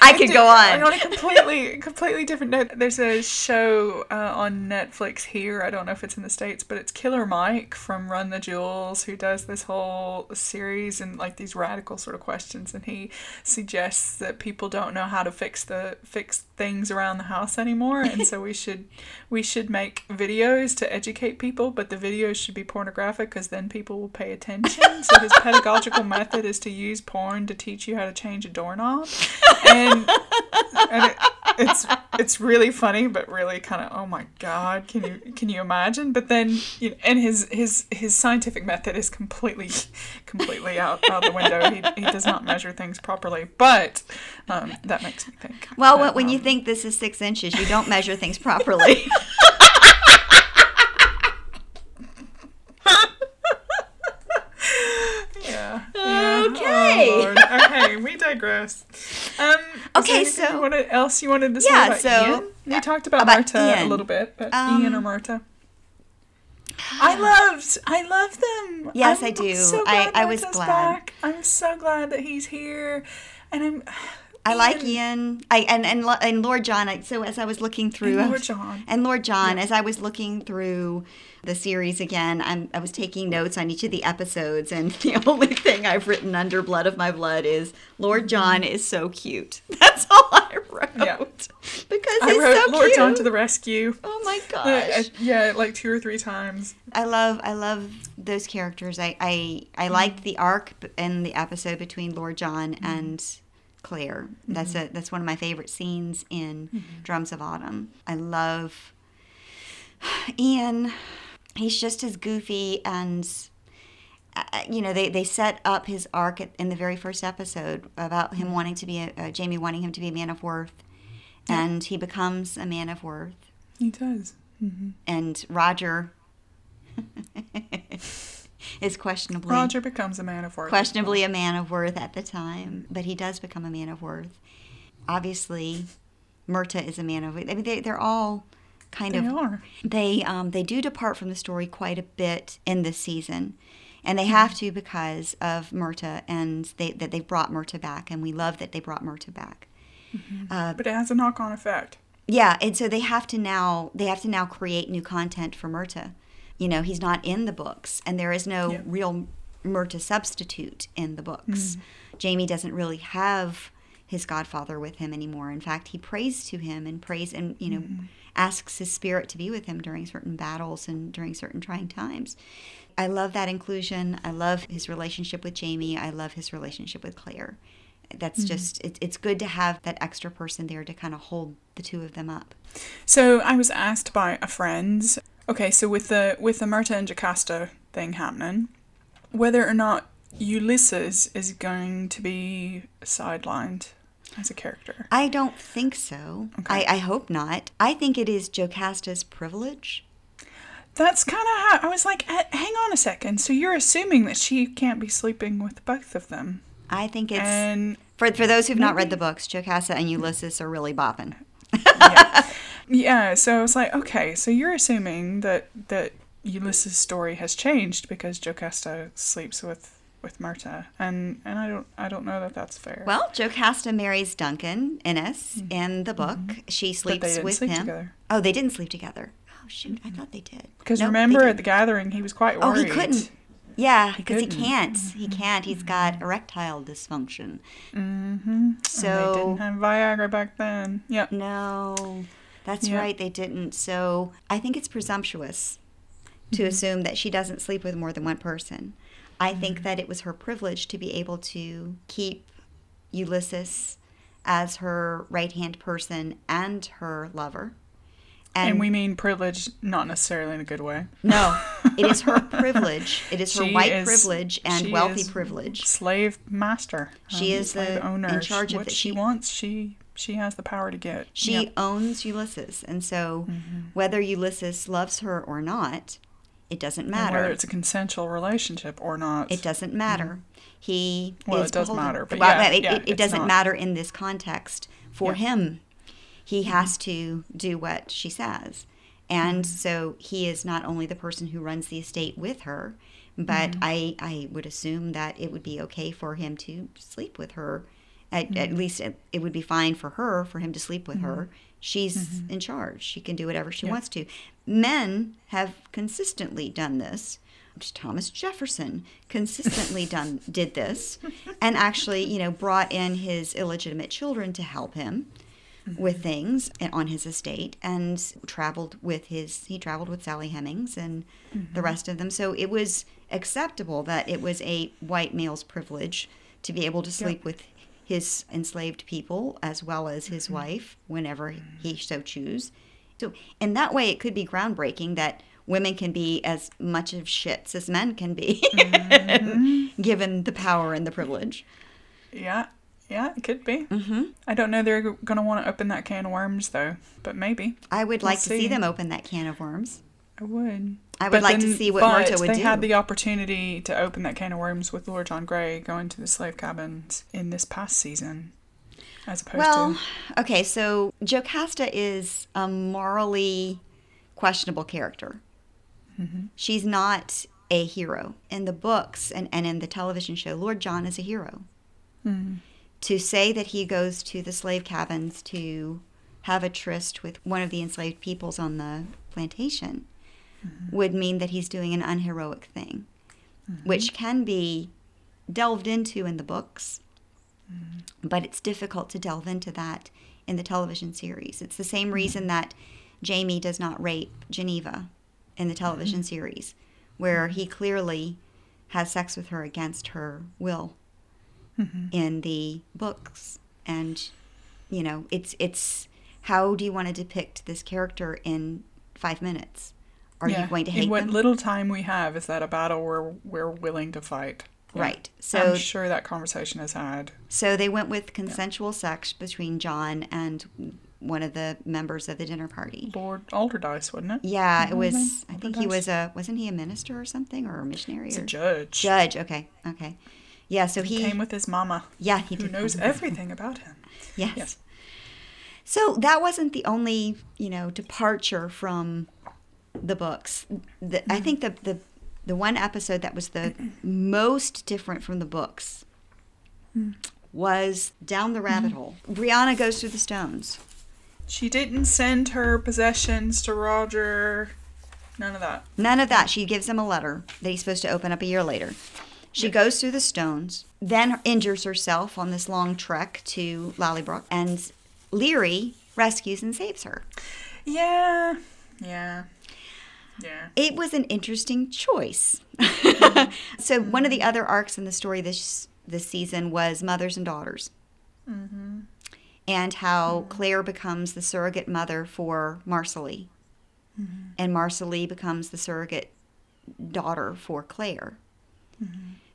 Speaker 2: I could go
Speaker 1: On
Speaker 2: on.
Speaker 1: a completely, completely different note, there's a show uh, on Netflix here. I don't know if it's in the states, but it's Killer Mike from Run the Jewels, who does this whole series and like these radical sort of questions, and he suggests that people don't know how to fix the fix things around the house anymore, and so we should we should make videos to educate people, but the videos should be pornographic because then people will pay attention. so his pedagogical method is to use porn to teach you how to change a doorknob, and and it, it's it's really funny, but really kind of oh my god, can you can you imagine? But then you know, and his his his scientific method is completely completely out out the window. He, he does not measure things properly, but um, that makes me think.
Speaker 2: Well,
Speaker 1: that,
Speaker 2: when you
Speaker 1: um,
Speaker 2: think this is six inches, you don't measure things properly.
Speaker 1: Yeah. yeah.
Speaker 2: Okay.
Speaker 1: Oh, okay, we digress. Um,
Speaker 2: Okay, so-
Speaker 1: you wanted, else you wanted to say
Speaker 2: Yeah,
Speaker 1: about
Speaker 2: so-
Speaker 1: Ian? We talked about,
Speaker 2: about
Speaker 1: Murtagh a little bit, but
Speaker 2: Um,
Speaker 1: Ian or Murtagh. I loved, I love them.
Speaker 2: Yes,
Speaker 1: I'm
Speaker 2: I do.
Speaker 1: So
Speaker 2: I-
Speaker 1: glad
Speaker 2: I was glad.
Speaker 1: Back. I'm so glad that he's here, and I'm.
Speaker 2: I like Ian. I and and and Lord John. I, so as I was looking through,
Speaker 1: And Lord John.
Speaker 2: and Lord John, as I was looking through the series again, I'm, I was taking notes on each of the episodes, and the only thing I've written under "Blood of My Blood" is Lord mm-hmm. John is so cute. That's all I wrote
Speaker 1: Mm-hmm. Yeah.
Speaker 2: because
Speaker 1: I wrote
Speaker 2: so
Speaker 1: Lord
Speaker 2: cute.
Speaker 1: John to the rescue.
Speaker 2: oh my gosh!
Speaker 1: yeah, like two or three times.
Speaker 2: I love I love those characters. I I, I mm-hmm. liked the arc in the episode between Lord John mm-hmm. and Claire. That's a that's one of my favorite scenes in Drums of Autumn. I love Ian. He's just as goofy and uh, you know they, they set up his arc at, in the very first episode about him wanting to be a, uh, Jamie wanting him to be a man of worth, and he becomes a man of worth
Speaker 1: He does.
Speaker 2: and Roger is questionably
Speaker 1: Roger becomes a man of worth.
Speaker 2: questionably a man of worth at the time, but he does become a man of worth. Obviously, Murtagh is a man of. I mean, they, they're all kind
Speaker 1: They
Speaker 2: of
Speaker 1: are.
Speaker 2: they um, they do depart from the story quite a bit in this season, and they have to because of Murtagh and they that they brought Murtagh back, and we love that they brought Murtagh back. Mm-hmm.
Speaker 1: Uh, but it has a knock on effect.
Speaker 2: Yeah, and so they have to now they have to now create new content for Murtagh. You know, he's not in the books, and there is no
Speaker 1: Yeah.
Speaker 2: real Murtagh substitute in the books. Mm. Jamie doesn't really have his godfather with him anymore. In fact, he prays to him and prays and you know mm. asks his spirit to be with him during certain battles and during certain trying times. I love that inclusion. I love his relationship with Jamie. I love his relationship with Claire. That's mm-hmm. just it, it's good to have that extra person there to kind of hold the two of them up.
Speaker 1: So I was asked by a friend, okay, so with the with the Murtagh and Jocasta thing happening, whether or not Ulysses is going to be sidelined as a character.
Speaker 2: I don't think so. I, I hope not. I think it is Jocasta's privilege.
Speaker 1: That's kind of how I was like, "Eh, hang on a second. So you're assuming that she can't be sleeping with both of them,
Speaker 2: I think it's
Speaker 1: and
Speaker 2: for for those who've not read the books. Jocasta and Ulysses are really bopping.
Speaker 1: yeah. yeah. So I was like, okay, so you're assuming that that Ulysses' story has changed because Jocasta sleeps with with Murtagh, and and I don't I don't know that that's fair.
Speaker 2: Well, Jocasta marries Duncan Innes in the book. She
Speaker 1: Mm-hmm. they
Speaker 2: sleeps
Speaker 1: didn't
Speaker 2: with
Speaker 1: sleep
Speaker 2: him.
Speaker 1: together.
Speaker 2: Oh, they didn't sleep together. Oh shoot, I thought they did.
Speaker 1: Because
Speaker 2: Nope,
Speaker 1: remember at the gathering, he was quite worried.
Speaker 2: Oh, he couldn't. Yeah, because he,
Speaker 1: couldn't.
Speaker 2: can't. He can't. He's got erectile dysfunction.
Speaker 1: Mm-hmm.
Speaker 2: So
Speaker 1: they didn't have Viagra back then. Yep.
Speaker 2: No, that's
Speaker 1: Yeah.
Speaker 2: right. They didn't. So I think it's presumptuous to
Speaker 1: Mm-hmm.
Speaker 2: assume that she doesn't sleep with more than one person. I think that it was her privilege to be able to keep Ulysses as her right hand person and her lover.
Speaker 1: And, we mean privilege, not necessarily in a good way.
Speaker 2: no, it is her privilege. It is her
Speaker 1: She
Speaker 2: white
Speaker 1: is-
Speaker 2: privilege and
Speaker 1: she
Speaker 2: wealthy
Speaker 1: is
Speaker 2: privilege.
Speaker 1: Slave master.
Speaker 2: She
Speaker 1: um,
Speaker 2: is the- in
Speaker 1: owner.
Speaker 2: charge of
Speaker 1: what she
Speaker 2: she-
Speaker 1: wants. She she has the power to get.
Speaker 2: She
Speaker 1: Yep. Mm-hmm.
Speaker 2: owns Ulysses, and so whether Ulysses loves her or not, it doesn't
Speaker 1: And
Speaker 2: matter.
Speaker 1: whether it's a consensual relationship or not.
Speaker 2: It doesn't matter. He
Speaker 1: Mm-hmm. Well,
Speaker 2: is
Speaker 1: it does
Speaker 2: beholden-
Speaker 1: matter, but
Speaker 2: well,
Speaker 1: yeah,
Speaker 2: it,
Speaker 1: yeah,
Speaker 2: it, it doesn't
Speaker 1: not-
Speaker 2: matter in this context for
Speaker 1: Yeah. Mm-hmm.
Speaker 2: him. He has to do what she says, and
Speaker 1: Mm-hmm.
Speaker 2: so he is not only the person who runs the estate with her, but
Speaker 1: Mm-hmm.
Speaker 2: I I would assume that it would be okay for him to sleep with her. At, at
Speaker 1: Mm-hmm.
Speaker 2: least it, it would be fine for her for him to sleep with her. She's
Speaker 1: Mm-hmm.
Speaker 2: in charge. She can do whatever she wants to. Men have consistently done this. Thomas Jefferson consistently done did this, and actually, you know, brought in his illegitimate children to help him mm-hmm. with things on his estate, and traveled with his. He traveled with Sally Hemings and the mm-hmm. rest of them. So it was acceptable that it was a white male's privilege to be able to sleep with his enslaved people as well as his mm-hmm. wife whenever he so choose. So in that way, it could be groundbreaking that women can be as much of shits as men can be, given the power and the privilege.
Speaker 1: Yeah, yeah, it could be. Mm-hmm. I don't know they're going to want to open that can of worms though, but maybe
Speaker 2: I would
Speaker 1: We'll
Speaker 2: like to see
Speaker 1: see.
Speaker 2: them open that can of worms.
Speaker 1: I would.
Speaker 2: I would
Speaker 1: But
Speaker 2: like to see what
Speaker 1: but
Speaker 2: Murtagh would
Speaker 1: they
Speaker 2: do.
Speaker 1: had the opportunity to open that can of worms with Lord John Grey going to the slave cabins in this past season, as opposed
Speaker 2: Well,
Speaker 1: to
Speaker 2: okay, so Jocasta is a morally questionable character.
Speaker 1: Mm-hmm.
Speaker 2: She's not a hero. In the books and, and in the television show, Lord John is a hero.
Speaker 1: Mm-hmm.
Speaker 2: To say that he goes to the slave cabins to have a tryst with one of the enslaved peoples on the plantation
Speaker 1: Mm-hmm.
Speaker 2: would mean that he's doing an unheroic thing, which can be delved into in the books but it's difficult to delve into that in the television series. It's the same mm-hmm. reason that Jamie does not rape Geneva in the television mm-hmm. series, where he clearly has sex with her against her will mm-hmm. in the books. And you know, it's it's how do you want to depict this character in five minutes? Are
Speaker 1: yeah,
Speaker 2: you going to hate in
Speaker 1: what
Speaker 2: them?
Speaker 1: little time we have is that a battle we're we're willing to fight. Yeah.
Speaker 2: Right. So
Speaker 1: I'm sure that conversation is had.
Speaker 2: So they went with consensual sex between John and one of the members of the dinner party.
Speaker 1: Lord Alderdice, wasn't it?
Speaker 2: Yeah, it was. I think he was a. Wasn't he a minister or something, or a missionary?
Speaker 1: He's a judge.
Speaker 2: judge. Okay, okay. Yeah. So he.
Speaker 1: Came with his mama,
Speaker 2: yeah, he
Speaker 1: who knows everything about him.
Speaker 2: Yes.
Speaker 1: Yes.
Speaker 2: So that wasn't the only, you know, departure from the books. The,
Speaker 1: Mm-hmm.
Speaker 2: I think the, the the one episode that was the most different from the books
Speaker 1: Mm.
Speaker 2: was down the rabbit hole. Brianna goes through the stones.
Speaker 1: She didn't send her possessions to Roger. None of that.
Speaker 2: None of that. She gives him a letter that he's supposed to open up a year later. She goes through the stones, then injures herself on this long trek to Lallybroch, and Laoghaire rescues and saves her.
Speaker 1: Yeah. Yeah. Yeah.
Speaker 2: It was an interesting choice. Mm-hmm. so, one of the mm-hmm. other arcs in the story this this season was mothers and daughters. Mm-hmm. And how Claire becomes the surrogate mother for Marsali. And Marsali becomes the surrogate daughter for Claire.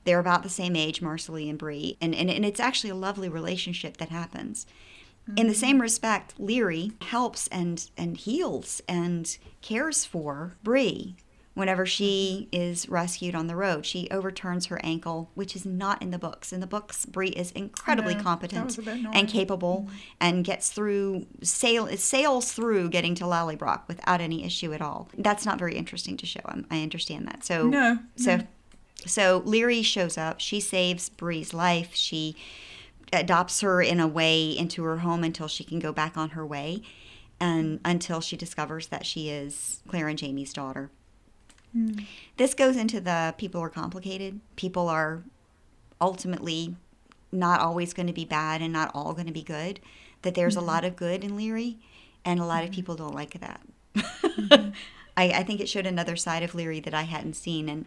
Speaker 2: They're about the same age, Marsali and Bree. And, and, and it's actually a lovely relationship that happens. In the mm-hmm. same respect, Laoghaire helps and, and heals and cares for Bree whenever she is rescued on the road. She overturns her ankle, which is not in the books. In the books, Bree is incredibly
Speaker 1: Yeah,
Speaker 2: competent
Speaker 1: was a bit annoying.
Speaker 2: and capable mm-hmm. and gets through, sail, sails through getting to Lallybroch without any issue at all. That's not very interesting to show. I'm, I understand that. So,
Speaker 1: No,
Speaker 2: so,
Speaker 1: no.
Speaker 2: so Laoghaire shows up. She saves Bree's life. She adopts her in a way into her home until she can go back on her way and until she discovers that she is Claire and Jamie's daughter. Hmm. This goes into the people are complicated. People are ultimately not always going to be bad and not all going to be good. That there's a mm-hmm. lot of good in Laoghaire, and a lot of mm-hmm. people don't like that. Mm-hmm. I, I think it showed another side of Laoghaire that I hadn't seen. And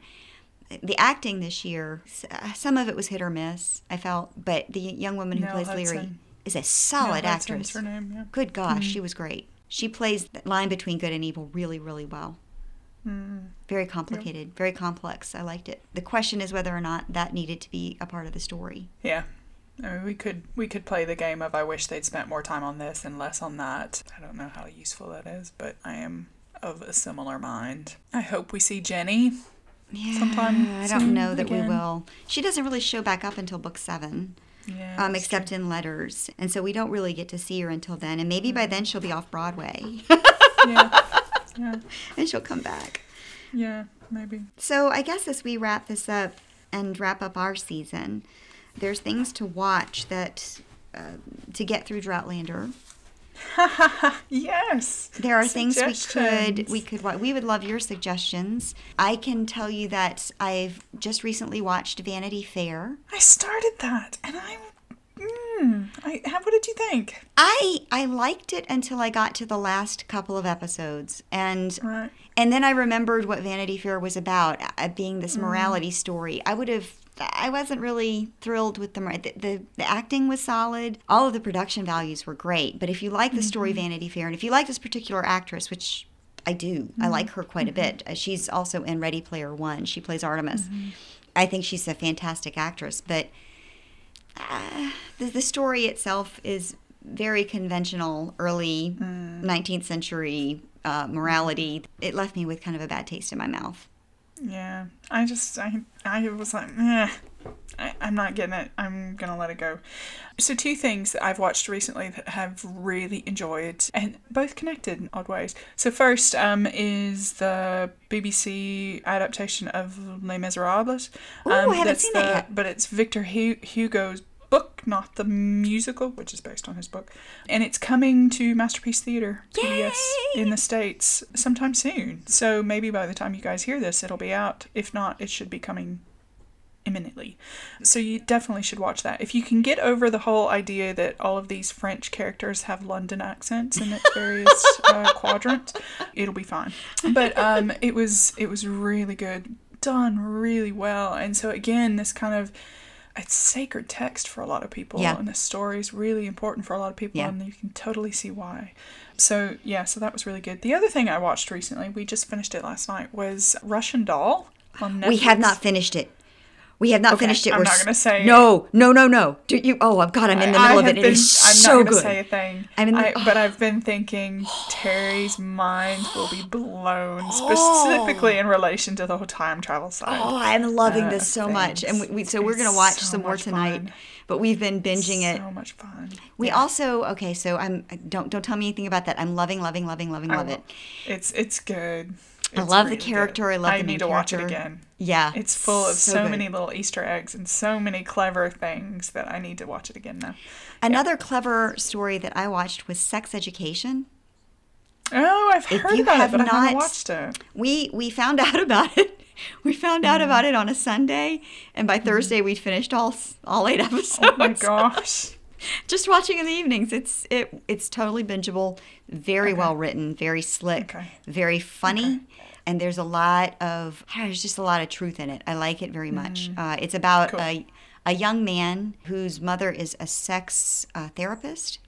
Speaker 2: the acting this year, uh, some of it was hit or miss, I felt. But the young woman who plays
Speaker 1: Laoghaire
Speaker 2: is a solid
Speaker 1: Hudson's
Speaker 2: actress.
Speaker 1: her name, yeah.
Speaker 2: Good gosh, she was great. She plays the line between good and evil really, really well. Very complicated, very complex. I liked it. The question is whether or not that needed to be a part of the story.
Speaker 1: Yeah. I mean, we could we could play the game of I wish they'd spent more time on this and less on that. I don't know how useful that is, but I am of a similar mind. I hope we see Jenny.
Speaker 2: Yeah,
Speaker 1: Sometime
Speaker 2: I don't know that we will. She doesn't really show back up until book seven,
Speaker 1: Yeah.
Speaker 2: um, except in letters, and so we don't really get to see her until then. And maybe by then she'll be off Broadway.
Speaker 1: Yeah. Yeah.
Speaker 2: and she'll come back.
Speaker 1: Yeah. Maybe.
Speaker 2: So I guess as we wrap this up and wrap up our season, there's things to watch that uh, to get through Droughtlander.
Speaker 1: Yes.
Speaker 2: There are things we could we could wa- we would love your suggestions. I can tell you that I've just recently watched Vanity Fair.
Speaker 1: I started that, and I. Mm, I. How, what did you think?
Speaker 2: I I liked it until I got to the last couple of episodes, and
Speaker 1: Right.
Speaker 2: and then I remembered what Vanity Fair was about, uh, being this morality story. I would have. I wasn't really thrilled with them. mor- the the the acting was solid. All of the production values were great. But if you like the story Vanity Fair, and if you like this particular actress, which I do, I like her quite a bit. Uh, She's also in Ready Player One. She plays Artemis. I think she's a fantastic actress. But uh, the, the story itself is very conventional, early 19th century uh, morality. It left me with kind of a bad taste in my mouth.
Speaker 1: Yeah, I just I I was like, eh, I, I'm not getting it. I'm gonna let it go. So two things that I've watched recently that have really enjoyed, and both connected in odd ways. So first, um, is the BBC adaptation of Les Miserables.
Speaker 2: Ooh,
Speaker 1: um,
Speaker 2: I haven't seen that yet.
Speaker 1: But it's Victor Hugo's book, not the musical, which is based on his book, and it's coming to Masterpiece Theater PBS in the states sometime soon. So maybe by the time you guys hear this, it'll be out. If not, it should be coming imminently. So you definitely should watch that. If you can get over the whole idea that all of these French characters have London accents in its various uh, quadrants, it'll be fine. But um, it was it was really good, done really well. And so again, this kind of it's sacred text for a lot of people,
Speaker 2: Yeah.
Speaker 1: and the story is really important for a lot of people,
Speaker 2: Yeah.
Speaker 1: and you can totally see why. So yeah, so that was really good. The other thing I watched recently, we just finished it last night, was Russian Doll on Netflix.
Speaker 2: We have not finished it. We have not
Speaker 1: Okay,
Speaker 2: finished it.
Speaker 1: I'm
Speaker 2: We're
Speaker 1: not gonna say-
Speaker 2: No, no, no, no. Do you? Oh, God, I'm in the middle of it.
Speaker 1: been,
Speaker 2: it is
Speaker 1: I'm
Speaker 2: so
Speaker 1: not gonna say a thing.
Speaker 2: I'm in the-
Speaker 1: I, but I've been thinking Terry's mind will be blown,
Speaker 2: Oh.
Speaker 1: specifically in relation to the whole time travel side.
Speaker 2: Oh, I'm loving
Speaker 1: uh,
Speaker 2: this so much, and we, we so we're gonna watch
Speaker 1: so
Speaker 2: some more tonight.
Speaker 1: fun.
Speaker 2: But we've been binging it.
Speaker 1: So much fun.
Speaker 2: We also okay. So I'm don't don't tell me anything about that. I'm loving, loving, loving, loving,
Speaker 1: I
Speaker 2: love it.
Speaker 1: It's it's good.
Speaker 2: I love the
Speaker 1: really good.
Speaker 2: character, I love
Speaker 1: I
Speaker 2: the
Speaker 1: need to watch it again.
Speaker 2: Yeah,
Speaker 1: It's full of so,
Speaker 2: good.
Speaker 1: many little Easter eggs and so many clever things that I need to watch it again now.
Speaker 2: Another clever story that I watched was Sex Education.
Speaker 1: Oh, I've
Speaker 2: If
Speaker 1: heard
Speaker 2: you
Speaker 1: about
Speaker 2: have
Speaker 1: it, but I haven't watched it.
Speaker 2: We we found out about it. We found out mm. about it on a Sunday, and by mm. Thursday we'd finished all all eight episodes.
Speaker 1: Oh my gosh.
Speaker 2: Just watching in the evenings. It's it it's totally bingeable. Very
Speaker 1: Okay.
Speaker 2: well written. Very slick.
Speaker 1: Okay.
Speaker 2: Very funny. And there's a lot of there's just a lot of truth in it. I like it very much. Uh, it's about
Speaker 1: Mm. Cool.
Speaker 2: a a young man whose mother is a sex uh, therapist.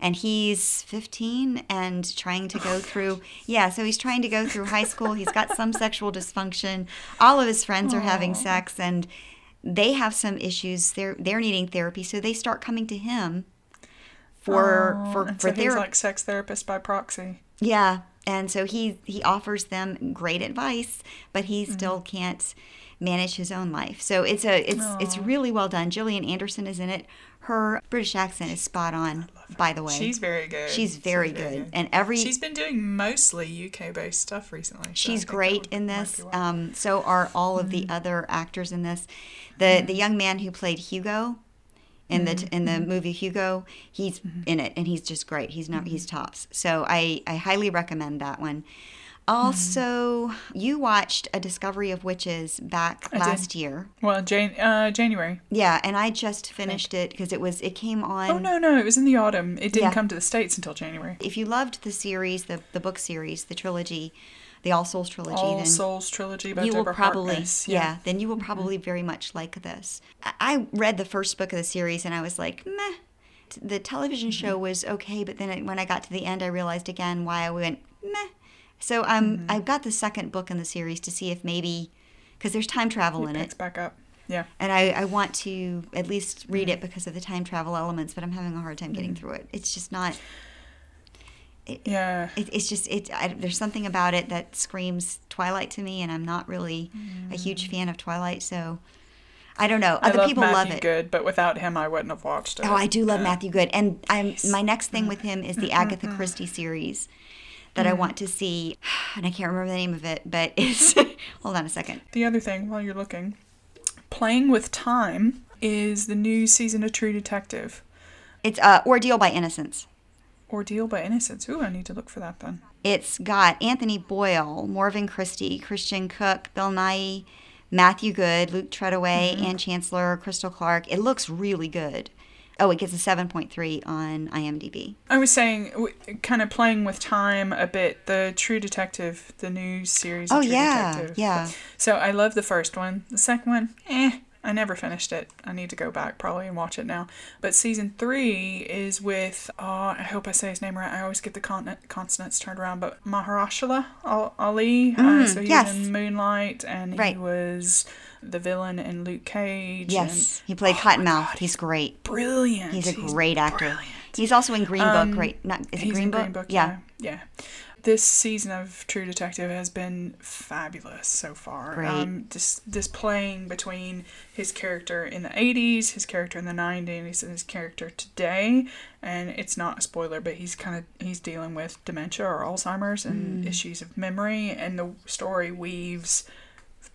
Speaker 2: And he's 15 and trying to go through, yeah, so he's trying to go through high school. He's got some sexual dysfunction. All of his friends are having sex and they have some issues. They're they're needing therapy, so they start coming to him for
Speaker 1: Oh,
Speaker 2: for for
Speaker 1: so
Speaker 2: therapy.
Speaker 1: like sex therapist by proxy.
Speaker 2: Yeah, and so he he offers them great advice, but he
Speaker 1: Mm-hmm.
Speaker 2: still can't manage his own life. So it's a it's it's really well done. Gillian Anderson is in it. Her British accent is spot on. By the way,
Speaker 1: She's very good.
Speaker 2: She's very good, and every
Speaker 1: She's been doing mostly UK based stuff recently. so
Speaker 2: she's great in this. Um, so are all of the other actors in this. The the young man who played Hugo in the mm-hmm. in the mm-hmm. movie Hugo, he's mm-hmm. in it and he's just great. He's not he's tops. So I I highly recommend that one. Also, you watched A Discovery of Witches back
Speaker 1: did.
Speaker 2: last year.
Speaker 1: well, Jan- uh, January.
Speaker 2: Yeah, and I just finished it because it was it came oh, on.
Speaker 1: Oh no, no, it was in the autumn. It didn't
Speaker 2: Yeah.
Speaker 1: come to the states until January.
Speaker 2: If you loved the series, the the book series, the trilogy, the All Souls trilogy,
Speaker 1: All
Speaker 2: then
Speaker 1: Souls trilogy by
Speaker 2: you will
Speaker 1: Deborah
Speaker 2: probably
Speaker 1: Harkness.
Speaker 2: yeah. then you will mm-hmm. probably very much like this I- read the first book of the series and i was like meh the television show mm-hmm. was okay but then when i got to the end i realized again why i went meh so um, i've got the second book in the series to see if maybe because there's time travel in
Speaker 1: Picks
Speaker 2: it
Speaker 1: back up. Yeah.
Speaker 2: and I, I want to at least read it because of the time travel elements but i'm having a hard time getting through it it's just not
Speaker 1: Yeah.
Speaker 2: it, it's just it. I, there's something about it that screams Twilight to me, and I'm not really a huge fan of Twilight. So I don't know.
Speaker 1: Mm.
Speaker 2: Other
Speaker 1: love
Speaker 2: people
Speaker 1: Matthew
Speaker 2: love it.
Speaker 1: Good, but without him, I wouldn't have watched it.
Speaker 2: Oh, I do love
Speaker 1: Yeah.
Speaker 2: Matthew Goode, and I'm my next thing with him is
Speaker 1: Mm-hmm,
Speaker 2: the Agatha Christie series that
Speaker 1: Mm.
Speaker 2: I want to see, and I can't remember the name of it, but it's hold on a second.
Speaker 1: The other thing, while you're looking, Playing with Time is the new season of True Detective.
Speaker 2: It's uh, Ordeal by Innocence.
Speaker 1: Ordeal by Innocence. Ooh, I need to look for that then.
Speaker 2: It's got Anthony Boyle, Morven Christie, Christian Cooke, Bill Nighy, Matthew Goode, Luke Treadaway, Ann Chancellor, Crystal Clarke. It looks really good. Oh, it gets a 7.3 on IMDb.
Speaker 1: I was saying, kind of playing with time a bit. The True Detective, the new series. Of
Speaker 2: Oh,
Speaker 1: True
Speaker 2: yeah,
Speaker 1: Detective.
Speaker 2: yeah.
Speaker 1: So I love the first one. The second one, eh. I never finished it. I need to go back probably and watch it now. But season three is with, oh, I hope I say his name right. I always get the con- consonants turned around. But Mahershala Al- Ali. uh, so he
Speaker 2: Mm, yes.
Speaker 1: was in Moonlight and he was the villain in Luke Cage.
Speaker 2: Yes,
Speaker 1: and-
Speaker 2: he played
Speaker 1: oh
Speaker 2: Cottonmouth. he's great.
Speaker 1: brilliant.
Speaker 2: He's a great actor.
Speaker 1: brilliant.
Speaker 2: He's also in Green
Speaker 1: Um,
Speaker 2: Book, right? Not is it
Speaker 1: He's
Speaker 2: Green
Speaker 1: in
Speaker 2: Book?
Speaker 1: Green Book.
Speaker 2: yeah.
Speaker 1: yeah, yeah. This season of True Detective has been fabulous so far.
Speaker 2: Great.
Speaker 1: Um, dis- displaying between his character in the '80s, his character in the '90s, and his character today. And it's not a spoiler, but he's kind of he's dealing with dementia or Alzheimer's and
Speaker 2: Mm.
Speaker 1: issues of memory, and the story weaves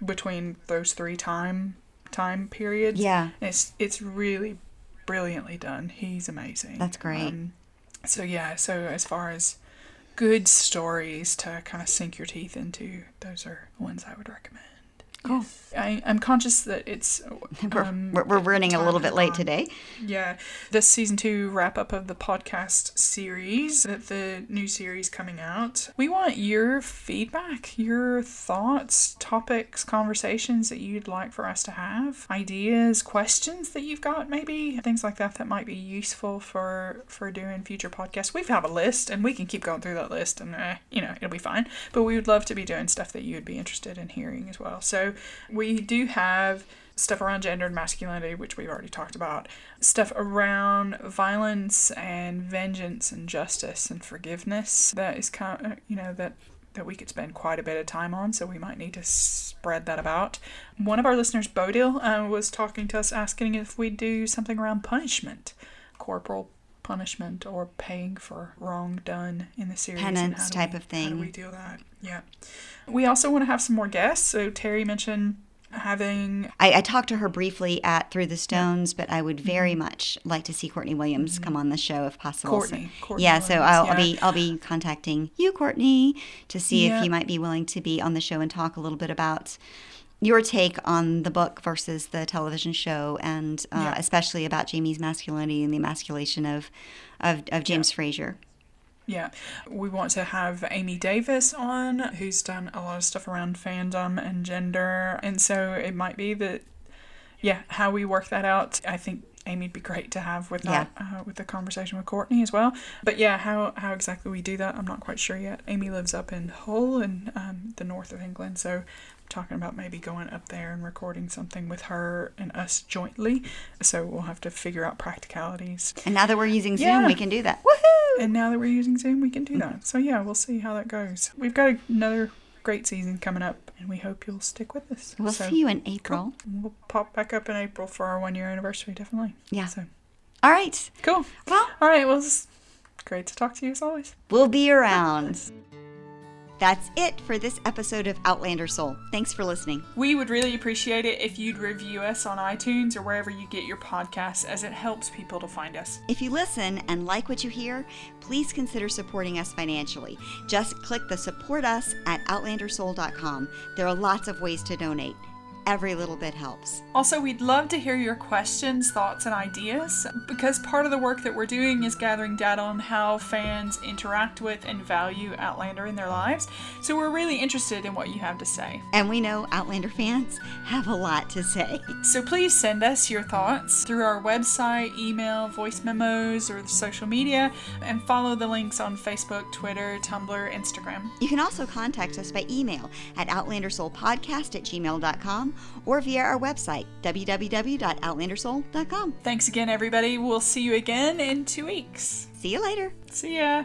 Speaker 1: between those three time time periods.
Speaker 2: Yeah.
Speaker 1: It's it's really brilliantly done. He's amazing.
Speaker 2: That's great.
Speaker 1: Um, so yeah, so as far as good stories to kind of sink your teeth into, those are the ones I would recommend.
Speaker 2: Cool.
Speaker 1: I, I'm conscious that it's
Speaker 2: We're,
Speaker 1: um,
Speaker 2: we're, we're running a little bit late today.
Speaker 1: yeah, this season two wrap up of the podcast series, that the new series coming out. We want your feedback, your thoughts, topics, conversations that you'd like for us to have, ideas, questions that you've got, maybe things like that that might be useful for for doing future podcasts. We have a list, and we can keep going through that list, and eh, you know it'll be fine. But we would love to be doing stuff that you would be interested in hearing as well. So we do have stuff around gender and masculinity, which we've already talked about, stuff around violence and vengeance and justice and forgiveness. That is kind of, you know, that that we could spend quite a bit of time on, so we might need to spread that about. One of our listeners, Bodil, uh, was talking to us asking if we'd do something around punishment, corporal punishment, or paying for wrong done in the series. and
Speaker 2: Penance type
Speaker 1: we-
Speaker 2: of
Speaker 1: How do
Speaker 2: thing.
Speaker 1: we do that? Yeah. We also want to have some more guests. So Terry mentioned having
Speaker 2: I, I talked to her briefly at Through the Stones, but I would very mm-hmm. much like to see Courtney Williams mm-hmm. come on the show if possible. So-
Speaker 1: Courtney. Courtney
Speaker 2: yeah, so I'll, I'll be I'll be contacting you, Courtney, to see
Speaker 1: Yeah.
Speaker 2: if you might be willing to be on the show and talk a little bit about your take on the book versus the television show, and uh,
Speaker 1: Yeah.
Speaker 2: especially about Jamie's masculinity and the emasculation of of, of James Fraser.
Speaker 1: Yeah, we want to have Amy Davis on, who's done a lot of stuff around fandom and gender, and so it might be that yeah, how we work that out, I think Amy'd be great to have with that uh, with the conversation with Courtney as well. But yeah, how how exactly we do that, I'm not quite sure yet. Amy lives up in Hull in um, the north of England, so talking about maybe going up there and recording something with her and us jointly. So we'll have to figure out practicalities.
Speaker 2: And now that we're using Zoom,
Speaker 1: Yeah.
Speaker 2: we can do that. Woohoo!
Speaker 1: And now that we're using Zoom, we can do mm-hmm. that. So yeah, we'll see how that goes. We've got another great season coming up, and we hope you'll stick with us.
Speaker 2: We'll
Speaker 1: So,
Speaker 2: see you in April.
Speaker 1: Cool. We'll pop back up in April for our one year anniversary, definitely.
Speaker 2: Yeah.
Speaker 1: So
Speaker 2: All right.
Speaker 1: cool.
Speaker 2: Well,
Speaker 1: All right. Well, it's great to talk to you as always.
Speaker 2: we'll be around. That's it for this episode of Outlander Soul. Thanks for listening.
Speaker 1: We would really appreciate it if you'd review us on iTunes or wherever you get your podcasts, as it helps people to find us.
Speaker 2: If you listen and like what you hear, please consider supporting us financially. Just click the support us at outlandersoul.com. There are lots of ways to donate. Every little bit helps.
Speaker 1: Also, we'd love to hear your questions, thoughts, and ideas because part of the work that we're doing is gathering data on how fans interact with and value Outlander in their lives. So, we're really interested in what you have to say.
Speaker 2: And we know Outlander fans have a lot to say.
Speaker 1: So, please send us your thoughts through our website, email, voice memos, or social media, and follow the links on Facebook, Twitter, Tumblr, Instagram.
Speaker 2: You can also contact us by email at outlandersoulpodcast at gmail.com or via our website, www.outlandersoul.com.
Speaker 1: Thanks again, everybody. We'll see you again in two weeks.
Speaker 2: See you later.
Speaker 1: See ya.